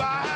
by.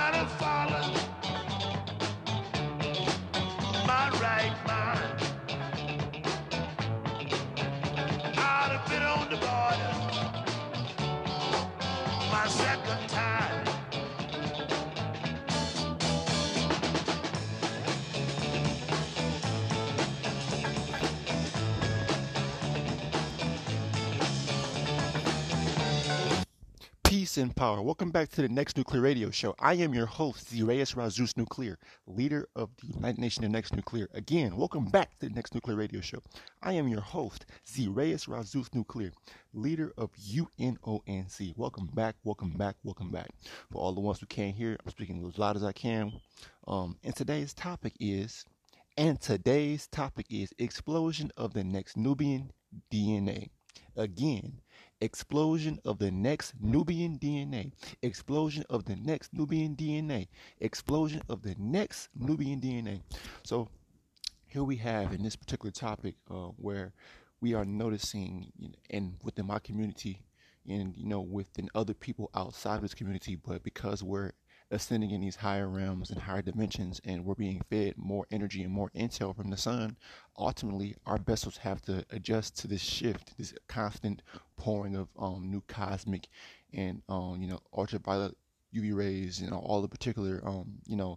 And power. Welcome back to the Next Nuclear Radio Show. I am your host, Zireus Razus Nuclear, leader of the United Nations Next Nuclear. Again, welcome back to the Next Nuclear Radio Show. I am your host, Zireus Razus Nuclear, leader of UNONC. Welcome back, welcome back, welcome back. For all the ones who can't hear, I'm speaking as loud as I can. Um, and today's topic is, and today's topic is explosion of the next Nubian DNA. Again, explosion of the next Nubian DNA, explosion of the next Nubian DNA, explosion of the next Nubian DNA. So here we have in this particular topic uh, where we are noticing, you know, and within my community, and you know, within other people outside of this community, but because we're ascending in these higher realms and higher dimensions and we're being fed more energy and more intel from the sun ultimately our vessels have to adjust to this shift this constant pouring of um, new cosmic and um, you know ultraviolet uv rays know all the particular um, you know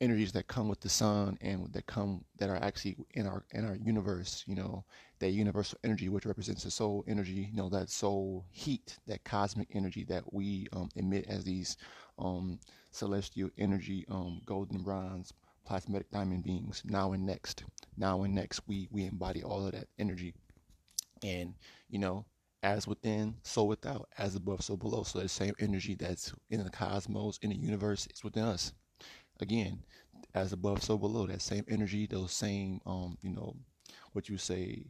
energies that come with the sun and that come that are actually in our in our universe you know that universal energy which represents the soul energy you know that soul heat that cosmic energy that we um, emit as these um, celestial energy um, golden bronze plasmatic diamond beings. Now and next. Now and next we we embody all of that energy. And you know as within so without. As above so below. So that same energy that's in the cosmos in the universe is within us. Again, as above, so below. That same energy, those same, um, you know, what you say,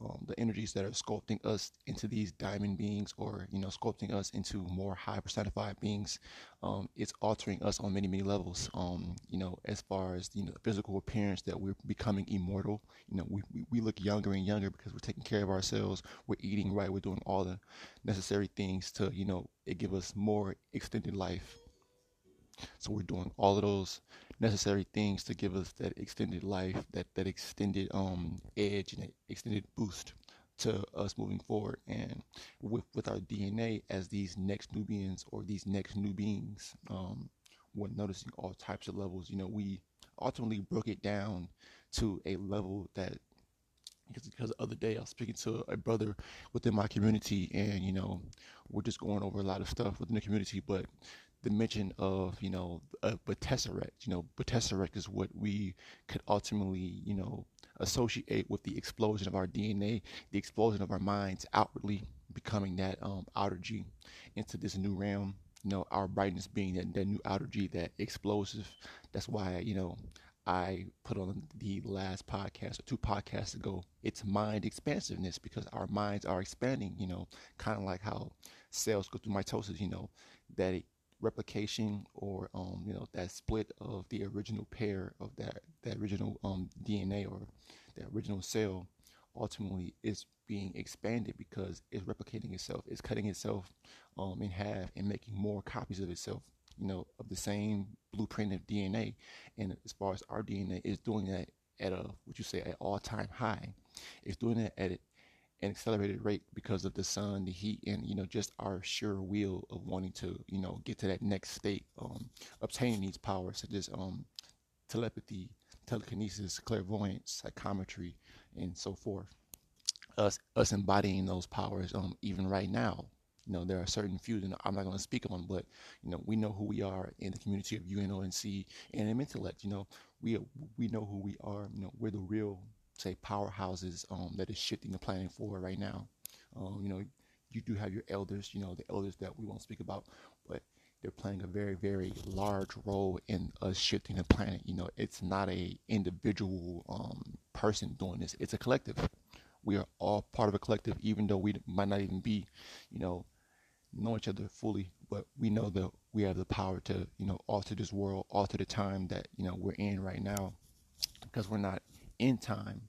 um, the energies that are sculpting us into these diamond beings, or you know, sculpting us into more high personified beings. Um, it's altering us on many, many levels. Um, you know, as far as you know, the physical appearance that we're becoming immortal. You know, we, we, we look younger and younger because we're taking care of ourselves. We're eating right. We're doing all the necessary things to, you know, it give us more extended life so we're doing all of those necessary things to give us that extended life, that that extended um edge and extended boost to us moving forward. And with with our DNA as these next Nubians or these next new beings, um, we're noticing all types of levels. You know, we ultimately broke it down to a level that because because the other day I was speaking to a brother within my community, and you know, we're just going over a lot of stuff within the community. But the mention of you know a. You know, tesseract is what we could ultimately you know associate with the explosion of our DNA, the explosion of our minds outwardly becoming that um, outer G into this new realm. You know, our brightness being that, that new outer G, that explosive. That's why you know I put on the last podcast or two podcasts ago. It's mind expansiveness because our minds are expanding. You know, kind of like how cells go through mitosis. You know, that it replication or um, you know that split of the original pair of that that original um, DNA or that original cell ultimately is being expanded because it's replicating itself. It's cutting itself um, in half and making more copies of itself you know of the same blueprint of DNA and as far as our DNA is doing that at a what you say at all time high it's doing that at an accelerated rate because of the sun, the heat, and you know just our sure will of wanting to you know get to that next state, um, obtaining these powers such as um, telepathy, telekinesis, clairvoyance, psychometry, and so forth. Us us embodying those powers um, even right now. You know there are certain few that I'm not going to speak on, but you know we know who we are in the community of UNONC and in intellect. You know we we know who we are. You know we're the real say powerhouses um, that is shifting the planet forward right now. Um, you know, you do have your elders, you know, the elders that we won't speak about, but they're playing a very, very large role in us shifting the planet. You know, it's not a individual um, person doing this; it's a collective. We are all part of a collective, even though we might not even be, you know, know each other fully, but we know that we have the power to, you know, alter this world, alter the time that you know we're in right now, because we're not in time.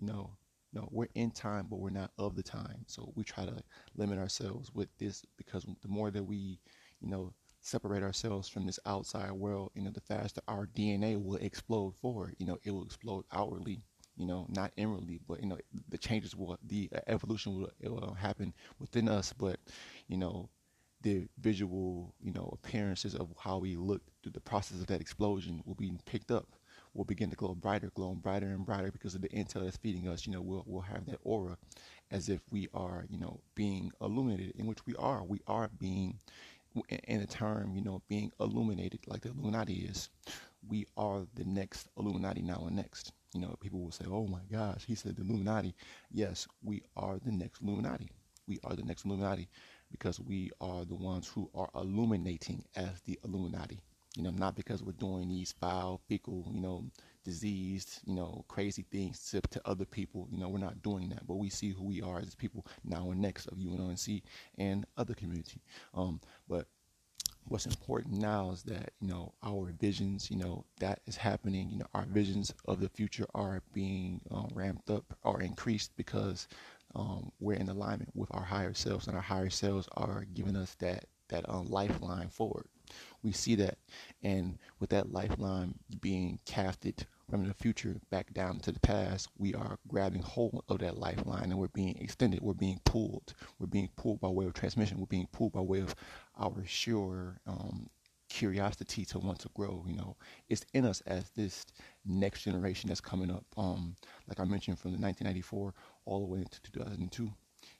No, no, we're in time, but we're not of the time. So we try to limit ourselves with this because the more that we, you know, separate ourselves from this outside world, you know, the faster our DNA will explode forward. You know, it will explode outwardly. You know, not inwardly, but you know, the changes will, the evolution will, will happen within us. But you know, the visual, you know, appearances of how we look through the process of that explosion will be picked up. Will begin to glow brighter, glowing brighter and brighter because of the intel that's feeding us. You know, we'll we'll have that aura as if we are, you know, being illuminated, in which we are. We are being, in a term, you know, being illuminated like the Illuminati is. We are the next Illuminati now and next. You know, people will say, "Oh my gosh, he said the Illuminati." Yes, we are the next Illuminati. We are the next Illuminati because we are the ones who are illuminating as the Illuminati. You know, not because we're doing these foul, fecal, you know, diseased, you know, crazy things to, to other people. You know, we're not doing that, but we see who we are as people now and next of UNONC and other community. Um, but what's important now is that you know our visions you know that is happening you know our visions of the future are being uh, ramped up or increased because um, we're in alignment with our higher selves and our higher selves are giving us that that um, lifeline forward we see that and with that lifeline being casted from the future back down to the past, we are grabbing hold of that lifeline and we're being extended. We're being pulled. We're being pulled by way of transmission. We're being pulled by way of our sure um, curiosity to want to grow. You know, it's in us as this next generation that's coming up. Um, like I mentioned, from the 1994 all the way into 2002.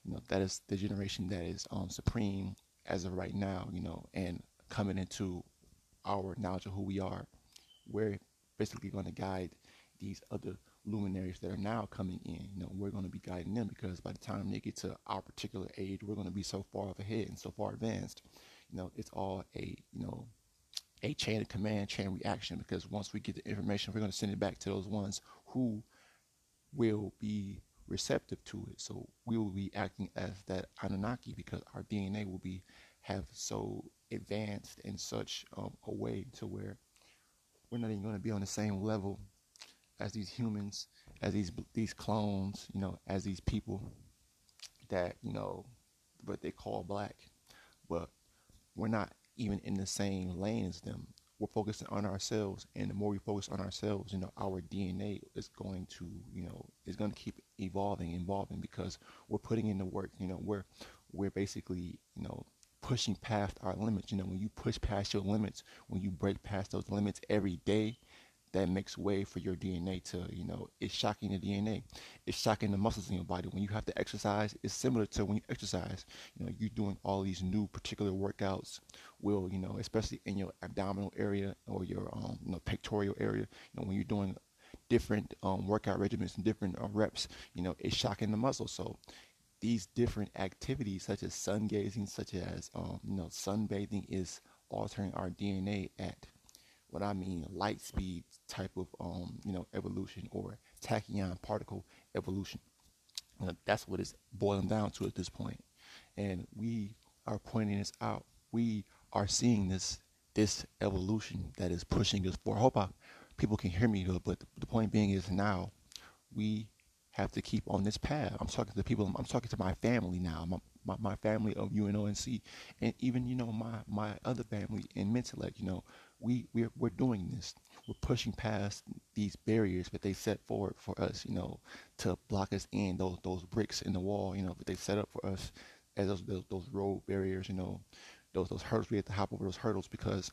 You know, that is the generation that is um, supreme as of right now. You know, and coming into our knowledge of who we are. We're basically going to guide these other luminaries that are now coming in. You know, we're going to be guiding them because by the time they get to our particular age, we're going to be so far ahead and so far advanced. You know, it's all a you know a chain of command, chain reaction. Because once we get the information, we're going to send it back to those ones who will be receptive to it. So we will be acting as that Anunnaki because our DNA will be have so advanced in such um, a way to where we're not even going to be on the same level as these humans, as these these clones, you know, as these people that you know what they call black, but we're not even in the same lane as them. We're focusing on ourselves, and the more we focus on ourselves, you know, our DNA is going to, you know, is going to keep evolving, evolving because we're putting in the work. You know, we're we're basically, you know, pushing past our limits. You know, when you push past your limits, when you break past those limits every day, that makes way for your DNA to, you know, it's shocking the DNA. It's shocking the muscles in your body. When you have to exercise, it's similar to when you exercise. You know, you're doing all these new particular workouts will, you know, especially in your abdominal area or your, um, you know, pectoral area. You know, when you're doing different um, workout regimens and different uh, reps, you know, it's shocking the muscle. So these different activities, such as sun gazing, such as um, you know sunbathing, is altering our DNA at what I mean light speed type of um, you know evolution or tachyon particle evolution. Uh, that's what it's boiling down to at this point, and we are pointing this out. We are seeing this this evolution that is pushing us forward. I hope I, people can hear me, though, but the, the point being is now we have to keep on this path. I'm talking to people. I'm talking to my family now. My, my, my family of UNONC, and even you know my my other family in Mentellect. You know, we we're we're doing this. We're pushing past these barriers that they set forward for us. You know, to block us in those those bricks in the wall. You know, that they set up for us as those those, those road barriers. You know, those those hurdles. We have to hop over those hurdles because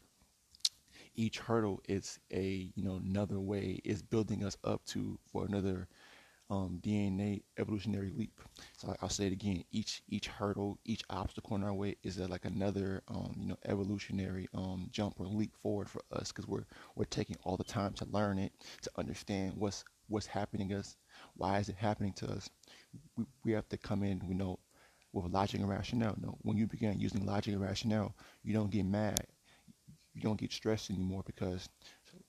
each hurdle is a you know another way is building us up to for another um, DNA evolutionary leap. So I'll say it again: each each hurdle, each obstacle in our way is like another um, you know evolutionary um, jump or leap forward for us because we're we're taking all the time to learn it, to understand what's what's happening to us, why is it happening to us. We, we have to come in, you know, with logic and rationale. No, when you begin using logic and rationale, you don't get mad, you don't get stressed anymore because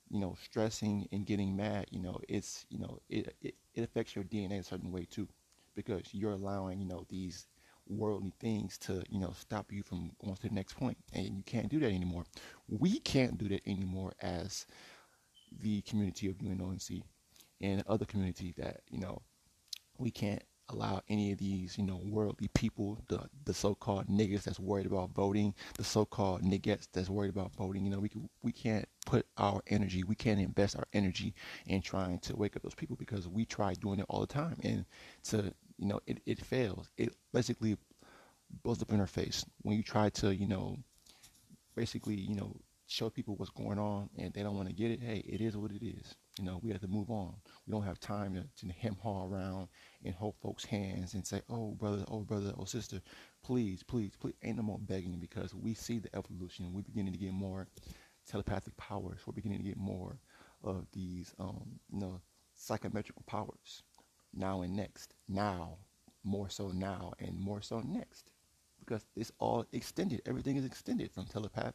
you know, stressing and getting mad, you know, it's, you know, it, it, it affects your DNA a certain way too, because you're allowing, you know, these worldly things to, you know, stop you from going to the next point, and you can't do that anymore. We can't do that anymore as the community of UNONC and other community that, you know, we can't allow any of these, you know, worldly people, the the so-called niggas that's worried about voting, the so-called niggas that's worried about voting. You know, we we can't put our energy, we can't invest our energy in trying to wake up those people because we try doing it all the time, and to you know, it, it fails. It basically blows up in our face. When you try to, you know, basically, you know, show people what's going on and they don't want to get it, hey, it is what it is. You know, we have to move on. We don't have time to, to hem haw around and hold folks' hands and say, oh, brother, oh, brother, oh, sister, please, please, please. Ain't no more begging because we see the evolution. We're beginning to get more telepathic powers. We're beginning to get more of these, um, you know, psychometrical powers now and next. Now, more so now, and more so next. Because it's all extended. Everything is extended from telepath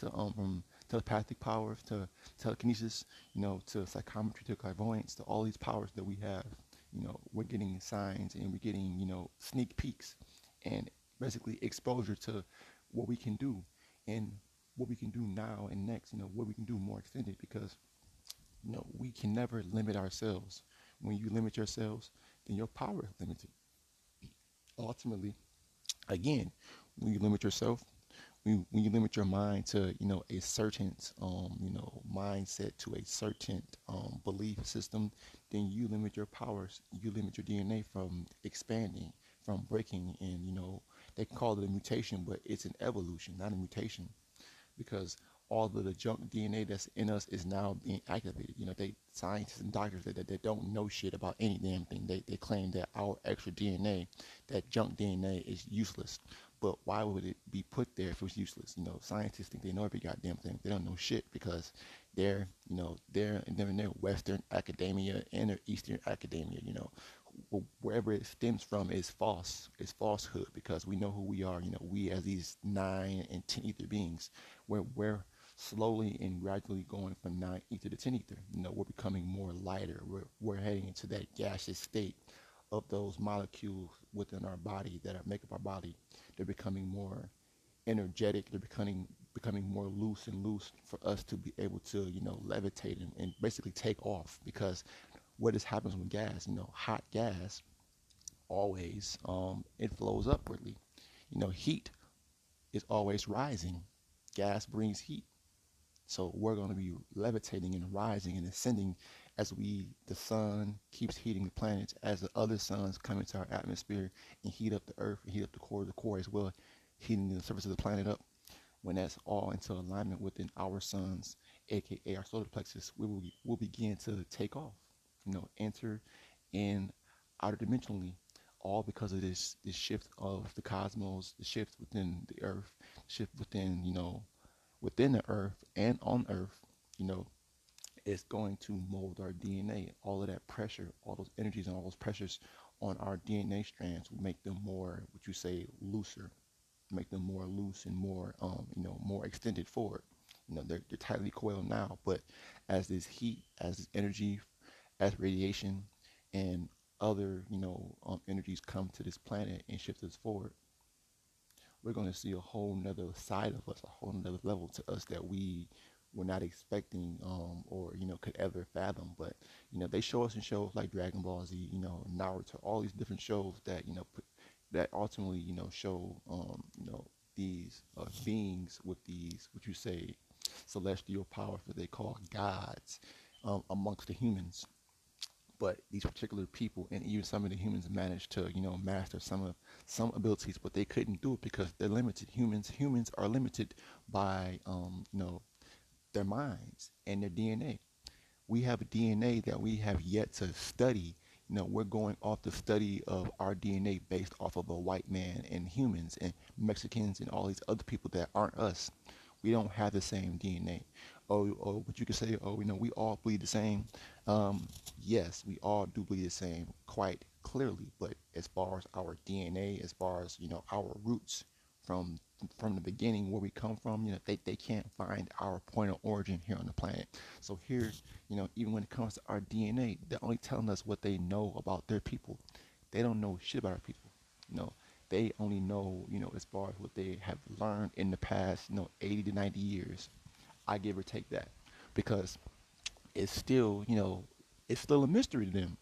to um, from telepathic powers to telekinesis, you know, to psychometry to clairvoyance to all these powers that we have. You know, we're getting signs and we're getting, you know, sneak peeks and basically exposure to what we can do and what we can do now and next, you know, what we can do more extended because you know, we can never limit ourselves. When you limit yourselves, then your power is limited. Ultimately, again, when you limit yourself, when, when you limit your mind to, you know, a certain, um, you know, mindset to a certain um, belief system, then you limit your powers. You limit your DNA from expanding, from breaking, and you know, they call it a mutation, but it's an evolution, not a mutation, because all of the junk DNA that's in us is now being activated. You know, they scientists and doctors that, they that don't know shit about any damn thing. They, they claim that our extra DNA, that junk DNA, is useless. But why would it be put there if it was useless? You know, scientists think they know every goddamn thing. They don't know shit because they're, you know, they're they're in their Western academia and their Eastern academia. You know, wherever it stems from is false. It's falsehood because we know who we are. You know, we as these nine and ten ether beings, we're we're slowly and gradually going from nine ether to ten ether. You know, we're becoming more lighter. We're we're heading into that gaseous state of those molecules within our body that make up our body. They're becoming more energetic. They're becoming becoming more loose and loose for us to be able to, you know, levitate and, and basically take off because what is happens with gas, you know, hot gas always um, it flows upwardly. You know, heat is always rising. Gas brings heat. So we're going to be levitating and rising and ascending as we the sun keeps heating the planets, as the other suns come into our atmosphere and heat up the earth and heat up the core of the core as well, heating the surface of the planet up. When that's all into alignment within our suns, aka our solar plexus, we will will begin to take off, you know, enter in outer dimensionally, all because of this this shift of the cosmos, the shift within the earth, shift within, you know, within the earth and on earth, you know, is going to mold our DNA. All of that pressure, all those energies and all those pressures on our DNA strands will make them more, what you say, looser, make them more loose and more, um, you know, more extended forward. You know, they're, they're tightly coiled now, but as this heat, as this energy, as radiation, and other, you know, um, energies come to this planet and shift us forward, we're going to see a whole nother side of us, a whole nother level to us that we were not expecting um, or you know could ever fathom. But you know they show us in shows like Dragon Ball Z, you know Naruto, all these different shows that you know put, that ultimately you know show um, you know these uh, beings with these what you say celestial powers that they call gods um, amongst the humans but these particular people and even some of the humans managed to you know master some of some abilities but they couldn't do it because they're limited. Humans humans are limited by um, you know their minds and their dna we have a dna that we have yet to study. You know we're going off the study of our dna based off of a white man and humans and mexicans and all these other people that aren't us. We don't have the same dna oh, oh, but you could say, oh, you know, we all bleed the same. Um, yes, we all do bleed the same quite clearly, but as far as our DNA, as far as, you know, our roots from from the beginning where we come from, you know, they, they can't find our point of origin here on the planet. So here, you know, even when it comes to our DNA, they're only telling us what they know about their people. They don't know shit about our people. You know, they only know, you know, as far as what they have learned in the past, you know, 80 to 90 years. I give or take that because it's still, you know, it's still a mystery to them.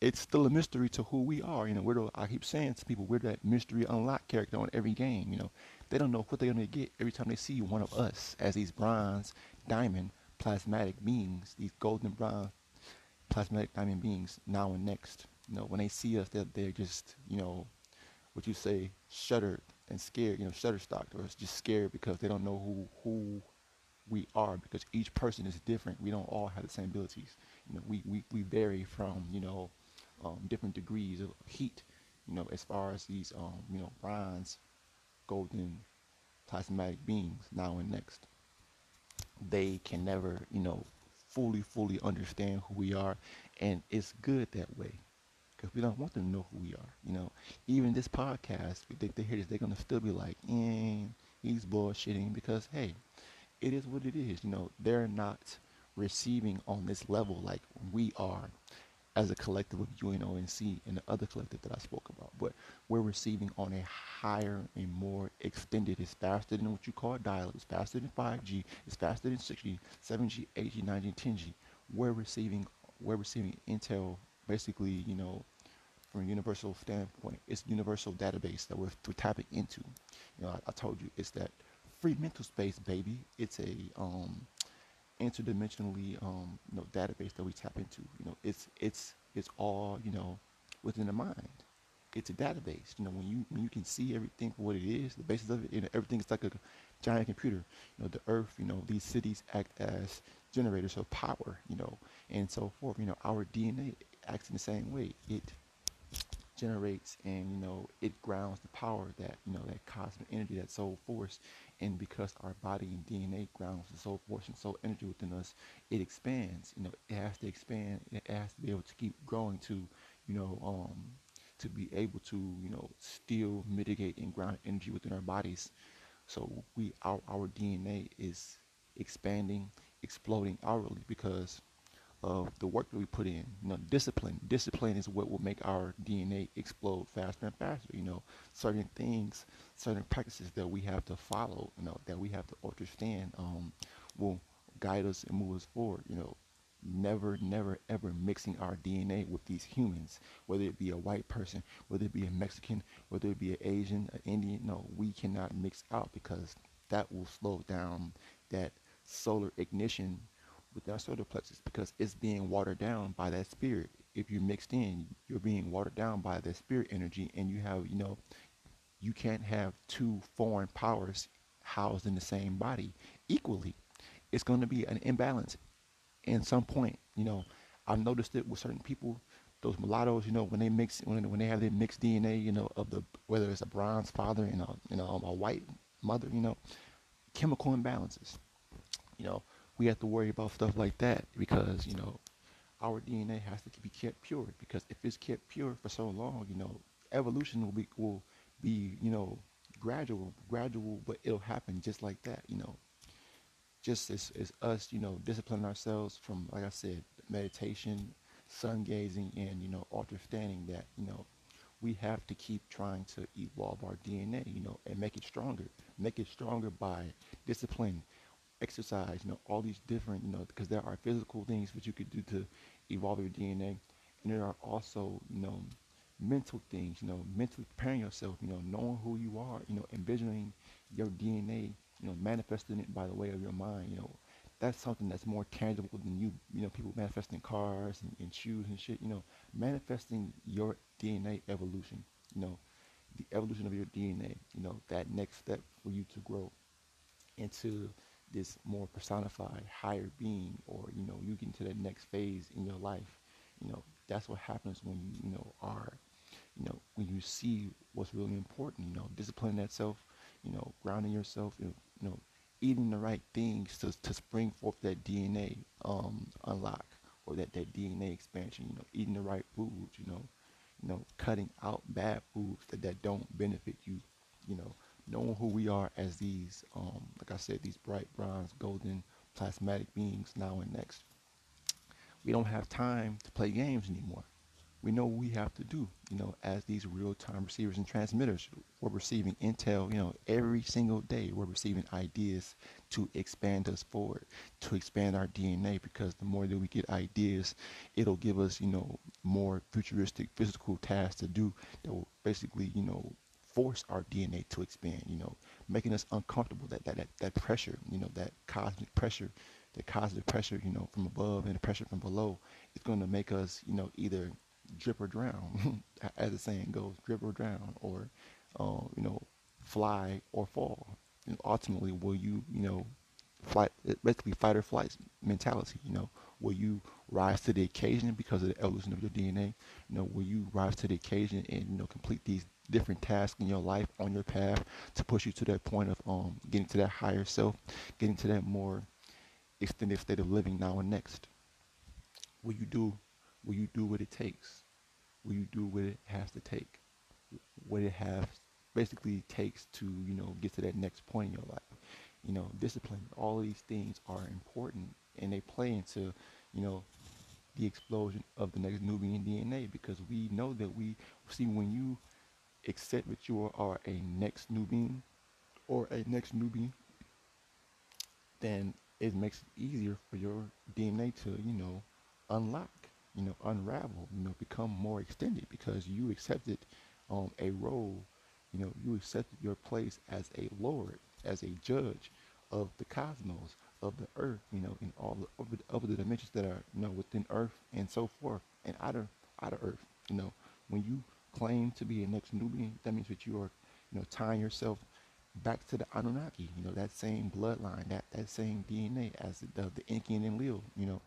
It's still a mystery to who we are. You know, I keep saying to people, we're that mystery unlocked character on every game. You know, they don't know what they're gonna get every time they see one of us as these bronze, diamond, plasmatic beings, these golden bronze, plasmatic diamond beings now and next. You know, when they see us, they're, they're just, you know, what you say, shuddered and scared, you know, shutterstocked, or just scared because they don't know who who we are because each person is different. We don't all have the same abilities. You know, we, we, we vary from, you know, um, different degrees of heat, you know, as far as these, um, you know, bronze, golden, plasmatic beings now and next. They can never, you know, fully, fully understand who we are. And it's good that way because we don't want them to know who we are. You know, even this podcast, they, they hear this, they're going to still be like, eh, he's bullshitting because, hey, it is what it is. You know, they're not receiving on this level like we are as a collective of UNONC and C and the other collective that I spoke about. But we're receiving on a higher and more extended. It's faster than what you call dial. It's faster than 5G. It's faster than 6G, 7G, 8G, 9G, 10G. We're receiving we're receiving intel basically, you know, from a universal standpoint. It's universal database that we're, we're tapping into. You know, I, I told you it's that free mental space, baby. It's a um, interdimensionally um, you know database that we tap into. You know, it's it's it's all you know within the mind. It's a database. You know, when you when you can see everything for what it is, the basis of it, you know, everything is like a giant computer. You know, the Earth. You know, these cities act as generators of power. You know, and so forth. You know, our DNA acts in the same way. It generates and you know it grounds the power that you know that cosmic energy that soul force and because our body and dna grounds the soul force and soul energy within us it expands you know it has to expand it has to be able to keep growing to you know um to be able to you know still mitigate and ground energy within our bodies. So we our, our dna is expanding exploding outwardly because of the work that we put in. You know, discipline. Discipline is what will make our DNA explode faster and faster. You know, certain things, certain practices that we have to follow. You know, that we have to understand um, will guide us and move us forward. You know, never, never, ever mixing our DNA with these humans, whether it be a white person, whether it be a Mexican, whether it be an Asian, an Indian. No, we cannot mix out because that will slow down that solar ignition with our solar plexus because it's being watered down by that spirit. If you're mixed in, you're being watered down by that spirit energy, and you have, you know, you can't have two foreign powers housed in the same body equally. It's going to be an imbalance in some point. You know, I've noticed it with certain people. Those mulattoes, you know, when they mix, when, when they have their mixed DNA, you know, of the whether it's a bronze father and a you know a white mother, you know, chemical imbalances. You know, we have to worry about stuff like that because you know our DNA has to be kept pure because if it's kept pure for so long, you know, evolution will be will be you know gradual, gradual, but it'll happen just like that, you know. Just as, as us, you know, disciplining ourselves from, like I said, meditation, sun gazing, and you know, understanding that you know we have to keep trying to evolve our DNA, you know, and make it stronger. Make it stronger by discipline, exercise, you know, all these different, you know, because there are physical things that you could do to evolve your DNA, and there are also, you know, mental things, you know, mentally preparing yourself, you know, knowing who you are, you know, envisioning your DNA, you know, manifesting it by the way of your mind, you know, that's something that's more tangible than you, you know, people manifesting cars and, and shoes and shit, you know, manifesting your DNA evolution, you know, the evolution of your DNA, you know, that next step for you to grow into this more personified higher being or you know you get into the next phase in your life you know that's what happens when you you know are you know when you see what's really important you know disciplining that self you know grounding yourself you know eating the right things to, to spring forth that dna um unlock or that that dna expansion you know eating the right foods you know you know cutting out bad foods that, that don't benefit you you know knowing who we are as these, um, like I said, these bright bronze, golden, plasmatic beings now and next. We don't have time to play games anymore. We know what we have to do, you know, as these real-time receivers and transmitters. We're receiving intel, you know, every single day. We're receiving ideas to expand us forward, to expand our DNA, because the more that we get ideas, it'll give us, you know, more futuristic physical tasks to do that will basically, you know, force our DNA to expand, you know, making us uncomfortable, that, that, that, that pressure, you know, that cosmic pressure, the cosmic pressure, you know, from above and the pressure from below, it's going to make us, you know, either drip or drown, as the saying goes, drip or drown, or uh, you know, fly or fall. And ultimately, will you, you know, flight, basically fight or flight mentality. You know, will you rise to the occasion because of the evolution of your DNA? You know, will you rise to the occasion and you know complete these different tasks in your life on your path to push you to that point of um getting to that higher self, getting to that more extended state of living now and next? Will you do? Will you do what it takes? Will you do what it has to take? What it has basically takes to you know get to that next point in your life? You know, discipline. All of these things are important and they play into, you know, the explosion of the next Nubian DNA because we know that we see when you accept that you are a next Nubian or a next Nubian, then it makes it easier for your DNA to, you know, unlock, you know, unravel, you know, become more extended because you accepted um, a role, you know, you accepted your place as a lord as a judge of the cosmos, of the earth, you know, in all the other, other the dimensions that are, you know, within earth and so forth, and outer outer earth. You know, when you claim to be a next Nubian, that means that you are, you know, tying yourself back to the Anunnaki, you know, that same bloodline, that, that same DNA as the, the Enki and Enlil, you know,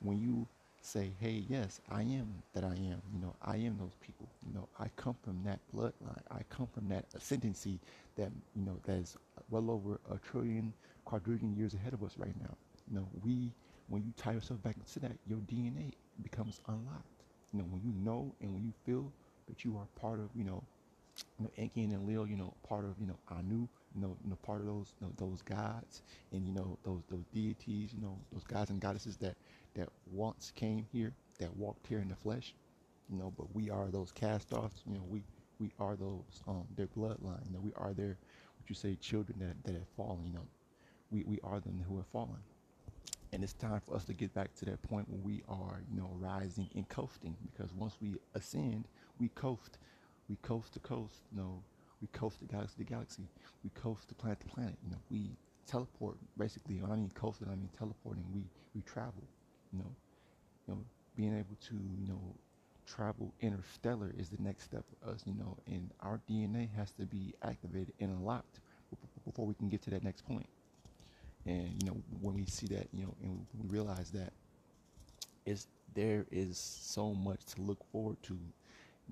when you say, hey, yes, I am that I am. You know, I am those people. You know, I come from that bloodline. I come from that ascendancy that, you know, that is well over a trillion, quadrillion years ahead of us right now. You know, we, when you tie yourself back into that, your DNA becomes unlocked. You know, when you know and when you feel that you are part of, you know, you know, Enki and Lil, you know, part of, you know, Anu, you know, you know, part of those, you know, those gods and, you know, those, those deities, you know, those gods and goddesses that, that once came here, that walked here in the flesh, you know, but we are those cast-offs, you know, we, we are those, um, their bloodline, you know, we are their, what you say, children that, that have fallen, you know, we, we are them who have fallen. And it's time for us to get back to that point where we are, you know, rising and coasting because once we ascend, we coast we coast to coast, you know, we coast to galaxy to galaxy, we coast to planet to planet, you know, we teleport basically. When I mean coasting, I mean teleporting. We we travel, you know, you know, being able to you know travel interstellar is the next step for us, you know, and our DNA has to be activated and unlocked before we can get to that next point. And you know, when we see that, you know, and we realize that is there is so much to look forward to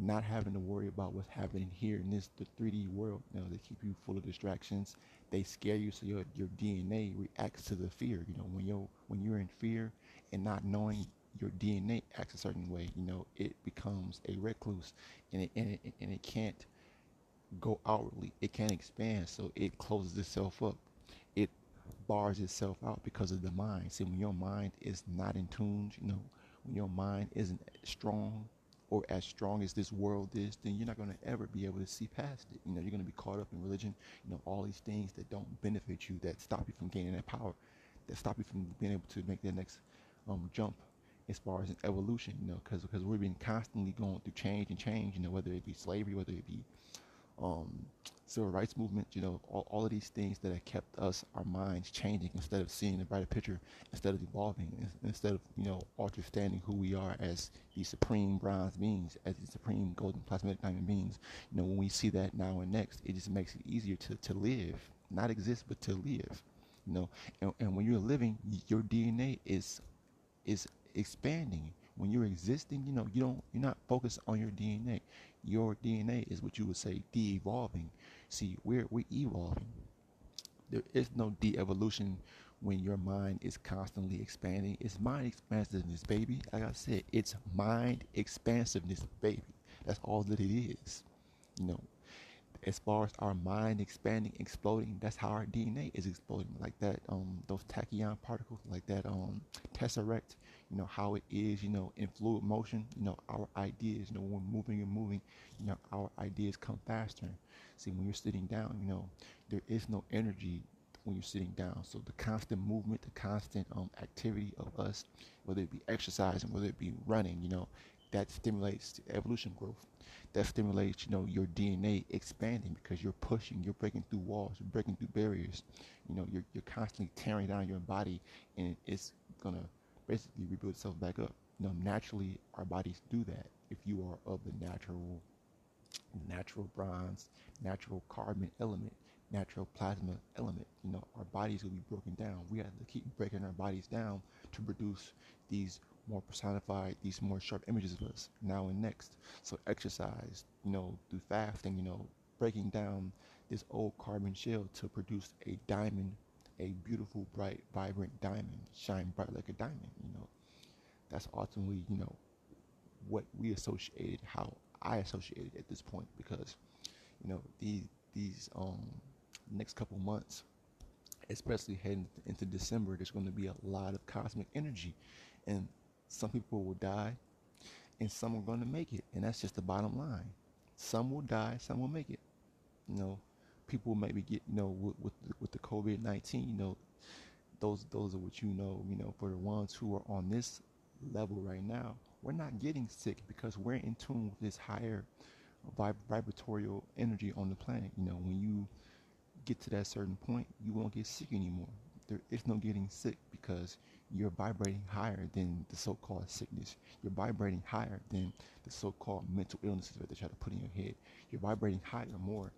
not having to worry about what's happening here in this the 3D world. You know, they keep you full of distractions. They scare you, so your your DNA reacts to the fear. You know, when you're when you're in fear and not knowing your DNA acts a certain way, you know, it becomes a recluse, and it and it, and it can't go outwardly. It can't expand, so it closes itself up. It bars itself out because of the mind. See, when your mind is not in tune, you know, when your mind isn't strong or as strong as this world is, then you're not going to ever be able to see past it. You know, you're going to be caught up in religion, you know, all these things that don't benefit you, that stop you from gaining that power, that stop you from being able to make that next um, jump as far as an evolution, you know, because because we've been constantly going through change and change, you know, whether it be slavery, whether it be um, civil rights movement, you know, all, all of these things that have kept us, our minds changing instead of seeing the brighter picture, instead of evolving, instead of, you know, understanding who we are as the supreme bronze beings, as the supreme golden plasmatic diamond beings. You know, when we see that now and next, it just makes it easier to, to live, not exist, but to live. You know, and, and when you're living, your DNA is is expanding. When you're existing, you know, you don't you're not focused on your DNA. Your DNA is what you would say de-evolving. See, we're we're evolving. There is no de-evolution when your mind is constantly expanding. It's mind expansiveness, baby. Like I said, it's mind expansiveness, baby. That's all that it is. You know, as far as our mind expanding, exploding, that's how our DNA is exploding. Like that, um, those tachyon particles, like that, um, tesseract you know, how it is, you know, in fluid motion, you know, our ideas, you know, when we're moving and moving, you know, our ideas come faster. See, when you're sitting down, you know, there is no energy when you're sitting down. So the constant movement, the constant um, activity of us, whether it be exercising, whether it be running, you know, that stimulates evolution growth. That stimulates, you know, your DNA expanding because you're pushing, you're breaking through walls, you're breaking through barriers. You know, you're, you're constantly tearing down your body and it's gonna basically rebuild itself back up. Know, naturally our bodies do that. if you are of the natural natural bronze, natural carbon element, natural plasma element. You know, our bodies will be broken down. We have to keep breaking our bodies down to produce these more personified, these more sharp images of us now and next. So exercise, you know, through fasting, you know, breaking down this old carbon shell to produce a diamond, a beautiful, bright, vibrant diamond, shine bright like a diamond, you know. That's ultimately, you know, what we associated, how I associated at this point, because, you know, these these um next couple months, especially heading into December, there's going to be a lot of cosmic energy, and some people will die, and some are going to make it, and that's just the bottom line. Some will die, some will make it. You know, people maybe get you know with with, with the COVID nineteen. You know, those those are what you know. You know, for the ones who are on this level right now, we're not getting sick because we're in tune with this higher vib- vibratorial energy on the planet. You know, when you get to that certain point, you won't get sick anymore. There is no getting sick because you're vibrating higher than the so-called sickness. You're vibrating higher than the so-called mental illnesses that they try to put in your head. You're vibrating higher more.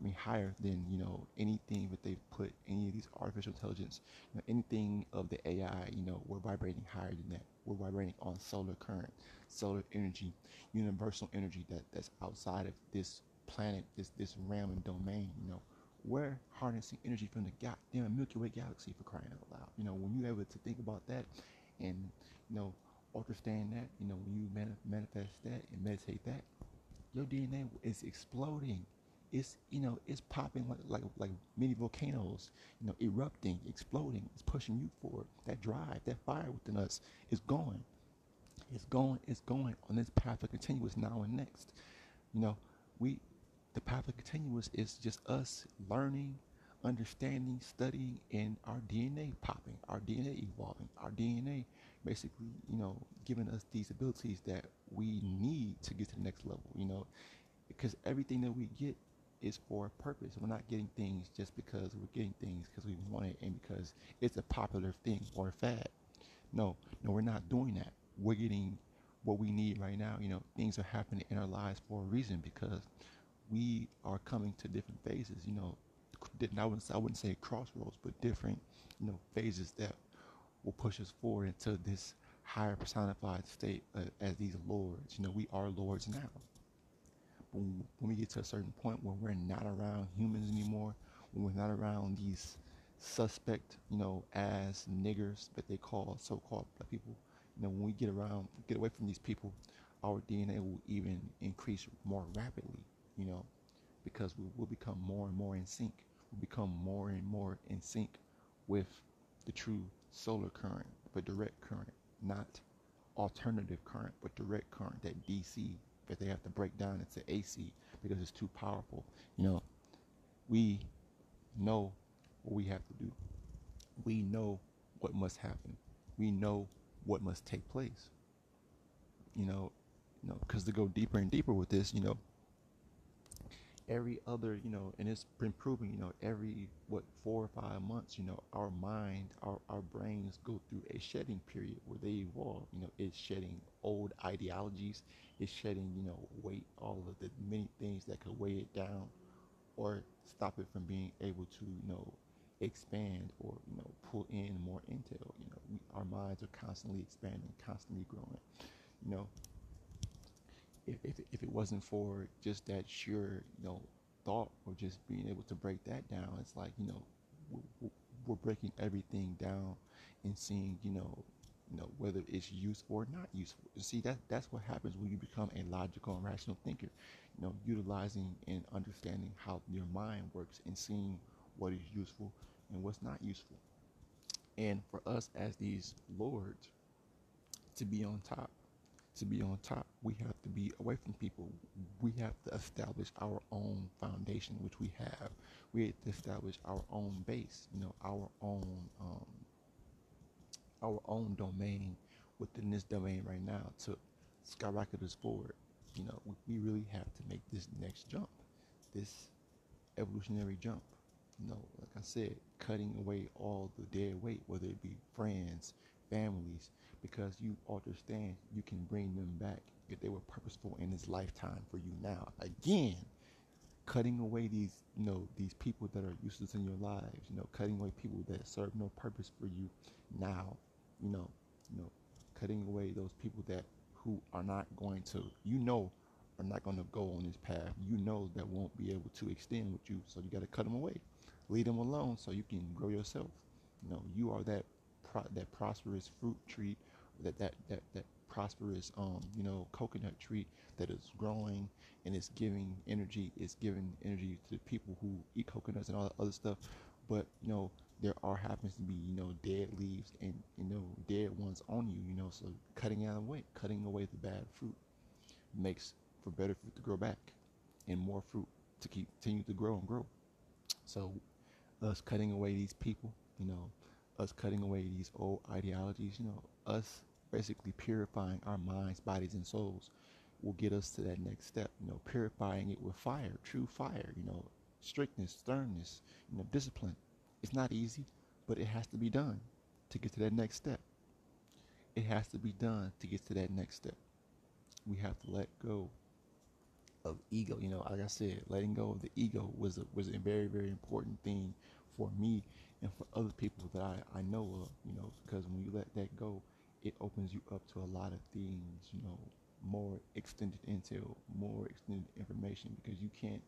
I mean, higher than you know anything that they've put any of these artificial intelligence, you know, anything of the AI. You know, we're vibrating higher than that. We're vibrating on solar current, solar energy, universal energy that that's outside of this planet, this this realm and domain. You know, we're harnessing energy from the goddamn Milky Way galaxy for crying out loud. You know, when you're able to think about that and, you know, understand that, you know, when you manifest that and meditate that, your DNA is exploding. It's, you know, it's popping like, like, like mini volcanoes, you know, erupting, exploding. It's pushing you forward. That drive, that fire within us is going. It's going, it's going on this path of continuous now and next. You know, we the path of continuous is just us learning, understanding, studying, and our DNA popping, our DNA evolving, our DNA basically, you know, giving us these abilities that we need to get to the next level, you know, because everything that we get is for a purpose. We're not getting things just because we're getting things because we want it and because it's a popular thing or a fad. No, no, we're not doing that. We're getting what we need right now. You know, things are happening in our lives for a reason because we are coming to different phases. You know, I wouldn't I wouldn't say crossroads, but different you know phases that will push us forward into this higher personified state uh, as these lords. You know, we are lords now. When, when we get to a certain point where we're not around humans anymore, when we're not around these suspect, you know, as niggers that they call so-called black people, you know, when we get around, get away from these people, our DNA will even increase more rapidly you know, because we will become more and more in sync. We'll become more and more in sync with the true solar current, but direct current, not alternative current, but direct current, that DC that they have to break down into AC because it's too powerful. You know, we know what we have to do. We know what must happen. We know what must take place. You know, you know, because to go deeper and deeper with this, you know, every other, you know, and it's been proven, you know, every what four or five months, you know, our mind, our, our brains go through a shedding period where they evolve. You know, it's shedding old ideologies, it's shedding, you know, weight, all of the many things that could weigh it down or stop it from being able to, you know, expand or, you know, pull in more intel. You know, we, our minds are constantly expanding, constantly growing. You know, if, if, if it wasn't for just that sheer, you know, thought or just being able to break that down, it's like, you know, we're, breaking everything down and seeing, you know, you know, whether it's useful or not useful. You see, that that's what happens when you become a logical and rational thinker. You know, utilizing and understanding how your mind works and seeing what is useful and what's not useful. And for us as these lords to be on top to be on top, we have to be away from people. We have to establish our own foundation, which we have. We have to establish our own base, you know, our own um, our own domain within this domain right now to skyrocket us forward. You know, we, we really have to make this next jump, this evolutionary jump. You know, like I said, cutting away all the dead weight, whether it be friends, families, because you understand you can bring them back if they were purposeful in this lifetime for you now. Again, cutting away these, you know, these people that are useless in your lives, you know, cutting away people that serve no purpose for you now, you know, you know, cutting away those people that who are not going to, you know, are not going to go on this path. You know that won't be able to extend with you, so you got to cut them away. Leave them alone so you can grow yourself. You know, you are that pro- that prosperous fruit tree, that that that that prosperous um you know coconut tree that is growing and it's giving energy. It's giving energy to the people who eat coconuts and all that other stuff. But you know, there are happens to be you know dead leaves and you know dead ones on you. You know, so cutting out away, cutting away the bad fruit makes for better fruit to grow back and more fruit to keep continue to grow and grow. So us cutting away these people, you know, us cutting away these old ideologies, you know, us basically purifying our minds, bodies, and souls will get us to that next step. You know, purifying it with fire, true fire. You know, strictness, sternness, you know, discipline. It's not easy, but it has to be done to get to that next step. It has to be done to get to that next step. We have to let go of ego. You know, like I said, letting go of the ego was a, was a very very important thing for me and for other people that I, I know of. You know, because when you let that go, it opens you up to a lot of things. You know, more extended intel, more extended information because you can't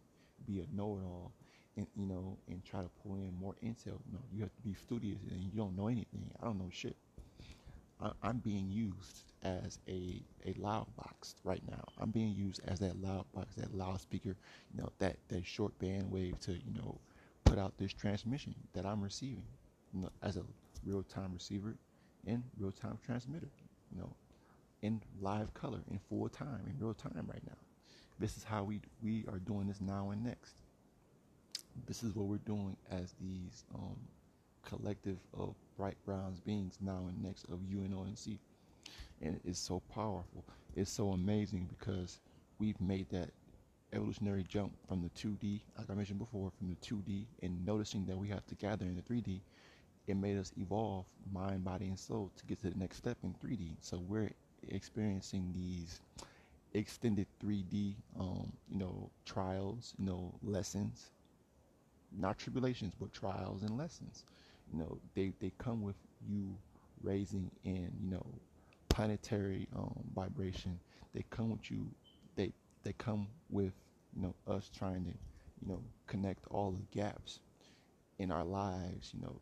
be a know-it-all and you know and try to pull in more intel. No, you have to be studious and you don't know anything. I don't know shit. I, I'm being used as a a loud box right now. I'm being used as that loud box, that loudspeaker, you know, that that short band wave to you know put out this transmission that I'm receiving, you know, as a real time receiver and real time transmitter. You know, in live color, in full time, in real time right now. This is how we we are doing this now and next. This is what we're doing as these um, collective of bright browns beings now and next of UNONC. And it's so powerful. It's so amazing because we've made that evolutionary jump from the 2D, like I mentioned before, from the 2D and noticing that we have to gather in the 3D. It made us evolve mind, body, and soul to get to the next step in 3D. So we're experiencing these extended 3D, um, you know, trials, you know, lessons, not tribulations, but trials and lessons. You know, they, they come with you raising in, you know, planetary um, vibration. They come with you. They they come with you know us trying to, you know, connect all the gaps in our lives. You know,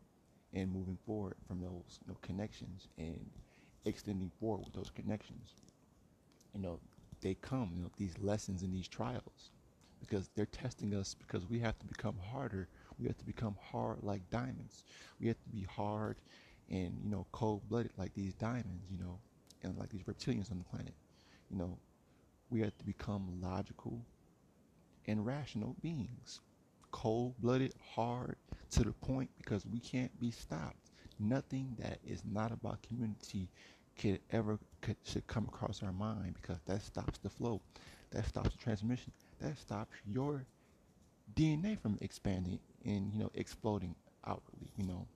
and moving forward from those you know connections and extending forward with those connections. You know, they come, you know, these lessons and these trials because they're testing us because we have to become harder. We have to become hard like diamonds. We have to be hard and, you know, cold blooded like these diamonds, you know, and like these reptilians on the planet. You know, we have to become logical and rational beings. Cold blooded, hard to the point because we can't be stopped. Nothing that is not about community could ever could, should come across our mind because that stops the flow, that stops the transmission, that stops your DNA from expanding and you know exploding outwardly. You know,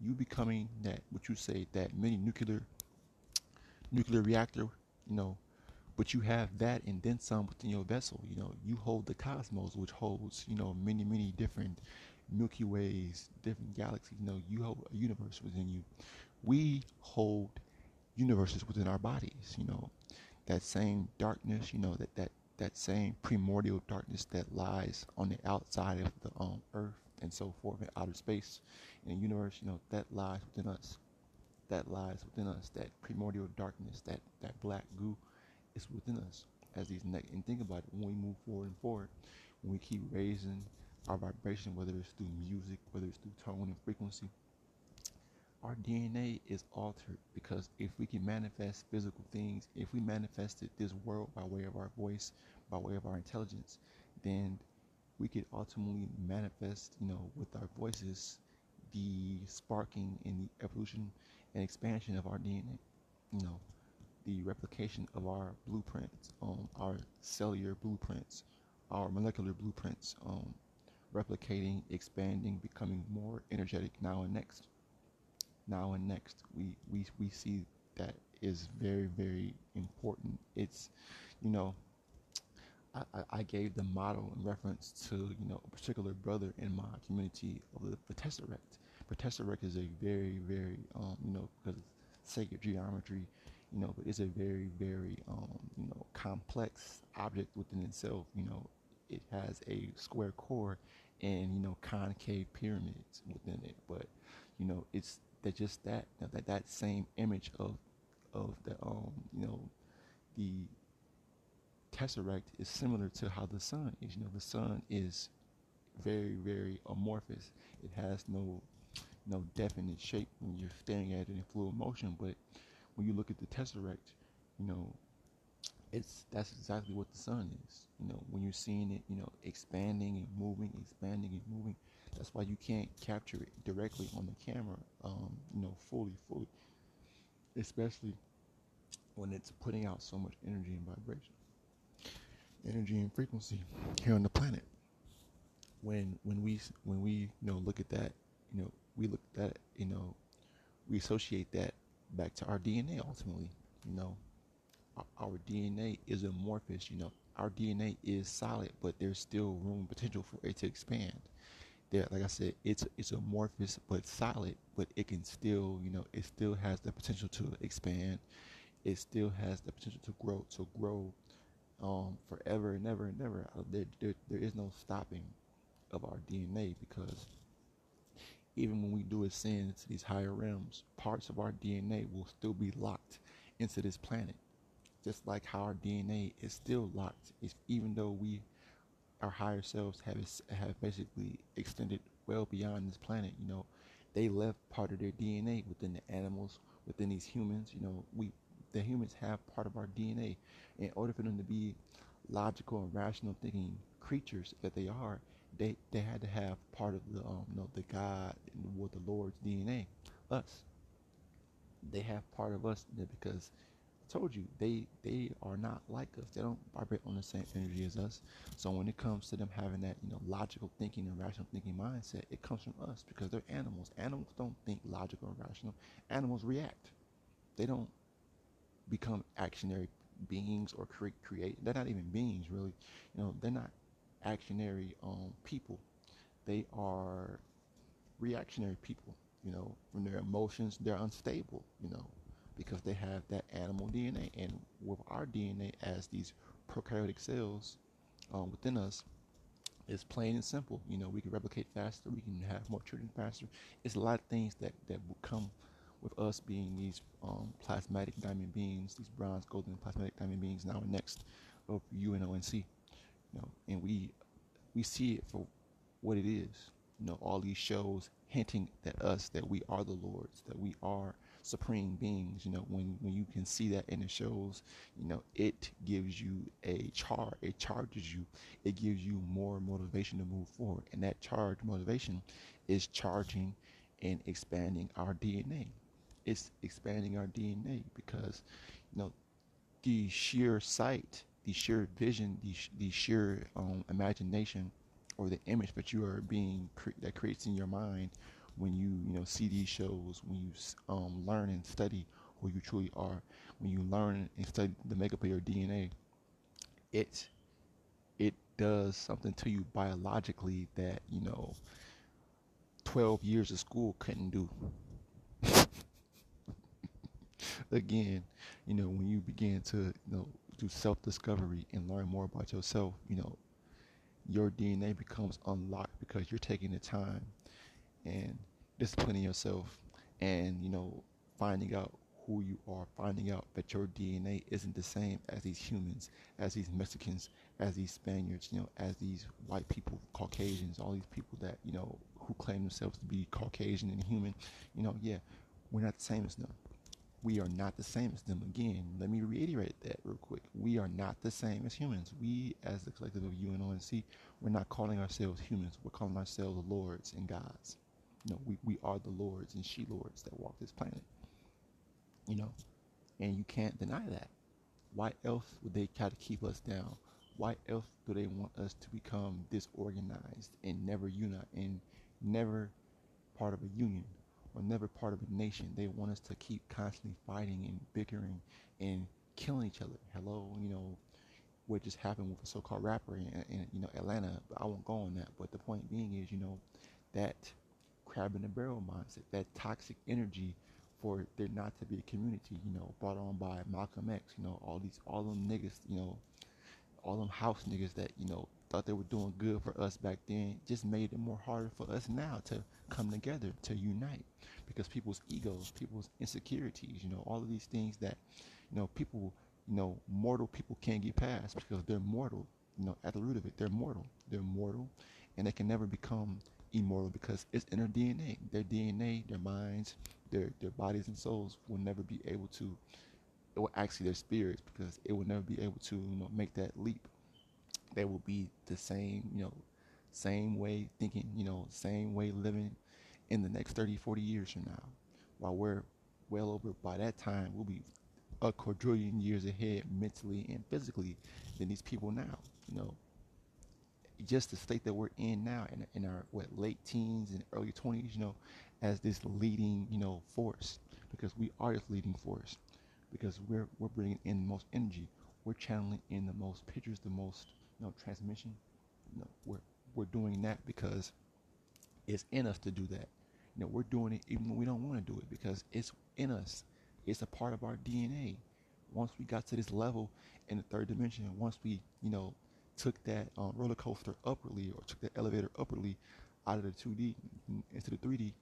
you becoming that what you say that mini nuclear nuclear reactor. You know, but you have that and then some within your vessel. You know, you hold the cosmos, which holds you know many many different Milky Ways, different galaxies. You know, you hold a universe within you. We hold universes within our bodies. You know, that same darkness. You know that that that same primordial darkness that lies on the outside of the um, Earth and so forth in outer space in the universe. You know that lies within us. That lies within us. That primordial darkness. That that black goo is within us. As these ne- and think about it when we move forward and forward, when we keep raising our vibration, whether it's through music, whether it's through tone and frequency, our DNA is altered because if we can manifest physical things, if we manifested this world by way of our voice, by way of our intelligence, then we could ultimately manifest, you know, with our voices, the sparking and the evolution and expansion of our DNA, you know, the replication of our blueprints, um, our cellular blueprints, our molecular blueprints, um, replicating, expanding, becoming more energetic now and next now and next. We we we see that is very, very important. It's, you know, I, I gave the model in reference to, you know, a particular brother in my community of the, the Tesseract. But Tesseract is a very, very, um, you know, because it's sacred geometry, you know, but it's a very, very, um, you know, complex object within itself. You know, it has a square core and you know concave pyramids within it, but you know it's that just that that that same image of of the um you know the tesseract is similar to how the sun is. You know, the sun is very, very amorphous. It has no no definite shape when you're staring at it in fluid motion. But when you look at the tesseract, you know, it's that's exactly what the sun is. You know, when you're seeing it, you know, expanding and moving, expanding and moving. That's why you can't capture it directly on the camera, um, you know, fully, fully, especially when it's putting out so much energy and vibration, energy and frequency here on the planet. When when we when we you know look at that, you know, we look at that, you know, we associate that back to our DNA ultimately. You know, our DNA is amorphous. You know, our DNA is solid, but there's still room potential for it to expand. There, like I said, it's it's amorphous but solid, but it can still, you know, it still has the potential to expand. It still has the potential to grow, to grow um, forever and ever and ever. There, there, there is no stopping of our DNA because even when we do ascend to these higher realms, parts of our DNA will still be locked into this planet just like how our DNA is still locked, even though we, our higher selves, have have basically extended well beyond this planet. You know, they left part of their DNA within the animals, within these humans. You know, we the humans have part of our DNA. In order for them to be logical and rational thinking creatures that they are, they they had to have part of the um, you know, the God or the Lord's DNA, us. They have part of us because I told you they they are not like us. They don't vibrate on the same energy as us. So when it comes to them having that you know logical thinking and rational thinking mindset, it comes from us because they're animals. Animals don't think logical or rational. Animals react. They don't become actionary beings or create create. They're not even beings really. You know they're not actionary um, people. They are reactionary people. You know, from their emotions, they're unstable. You know, because they have that animal DNA. And with our DNA as these prokaryotic cells um, within us, it's plain and simple. You know, we can replicate faster, we can have more children faster. It's a lot of things that, that will come with us being these um, plasmatic diamond beings, these bronze, golden, plasmatic diamond beings now next of UNONC. You know, and we we see it for what it is. You know, all these shows hinting at us that we are the Lords, that we are supreme beings. You know, when when you can see that in the shows, you know, it gives you a charge. It charges you. It gives you more motivation to move forward. And that charge motivation is charging and expanding our DNA. It's expanding our DNA because, you know, the sheer sight, the sheer vision, the, the sheer um, imagination, or the image that you are being cre- that creates in your mind when you you know see these shows, when you um, learn and study who you truly are, when you learn and study the makeup of your DNA, it it does something to you biologically that you know 12 years of school couldn't do. Again, you know, when you begin to you know do self-discovery and learn more about yourself, you know, your DNA becomes unlocked because you're taking the time and disciplining yourself and you know finding out who you are finding out that your dna isn't the same as these humans as these mexicans as these spaniards you know as these white people caucasians all these people that you know who claim themselves to be caucasian and human. You know yeah we're not the same as them we are not the same as them again let me reiterate that real quick we are not the same as humans we as the collective of unonc we're not calling ourselves humans we're calling ourselves lords and gods know, we, we are the lords and she lords that walk this planet. You know, and you can't deny that. Why else would they try to keep us down? Why else do they want us to become disorganized and never unite and never part of a union or never part of a nation. They want us to keep constantly fighting and bickering and killing each other. Hello, you know, what just happened with a so-called rapper in, in you know Atlanta. I won't go on that, but the point being is, you know, that crab in the barrel mindset, that toxic energy for there not to be a community, you know, brought on by Malcolm X, you know, all these all them niggas, you know, all them house niggas that, you know, thought they were doing good for us back then just made it more harder for us now to come together, to unite. Because people's egos, people's insecurities, you know, all of these things that, you know, people you know, mortal people can't get past because they're mortal. You know, at the root of it, they're mortal. They're mortal, and they can never become immortal because it's in their DNA. Their DNA, their minds, their their bodies and souls will never be able to. Well, actually, their spirits because it will never be able to, you know, make that leap. They will be the same, you know, same way thinking, you know, same way living in the next 30, 40 years from now. While we're well over by that time, we'll be a quadrillion years ahead mentally and physically than these people now. You know, just the state that we're in now in, in our what late teens and early 20s, you know, as this leading, you know, force because we are this leading force because we're we're bringing in the most energy. We're channeling in the most pictures, the most, know, transmission. Know, we're we're doing that because it's in us to do that. You know, we're doing it even when we don't want to do it because it's in us it's a part of our DNA. Once we got to this level in the third dimension, once we, you know, took that um, roller coaster upwardly or took that elevator upwardly out of the 2D into the 3D,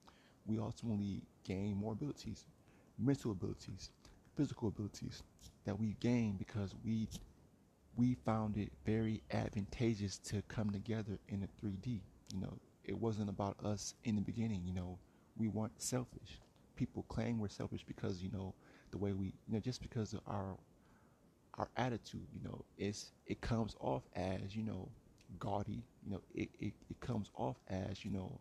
we ultimately gain more abilities, mental abilities, physical abilities that we gain because we we found it very advantageous to come together in the 3D. You know, it wasn't about us in the beginning. You know, we weren't selfish people claim we're selfish because you know the way we you know just because of our our attitude you know it's it comes off as you know gaudy you know it, it, it comes off as you know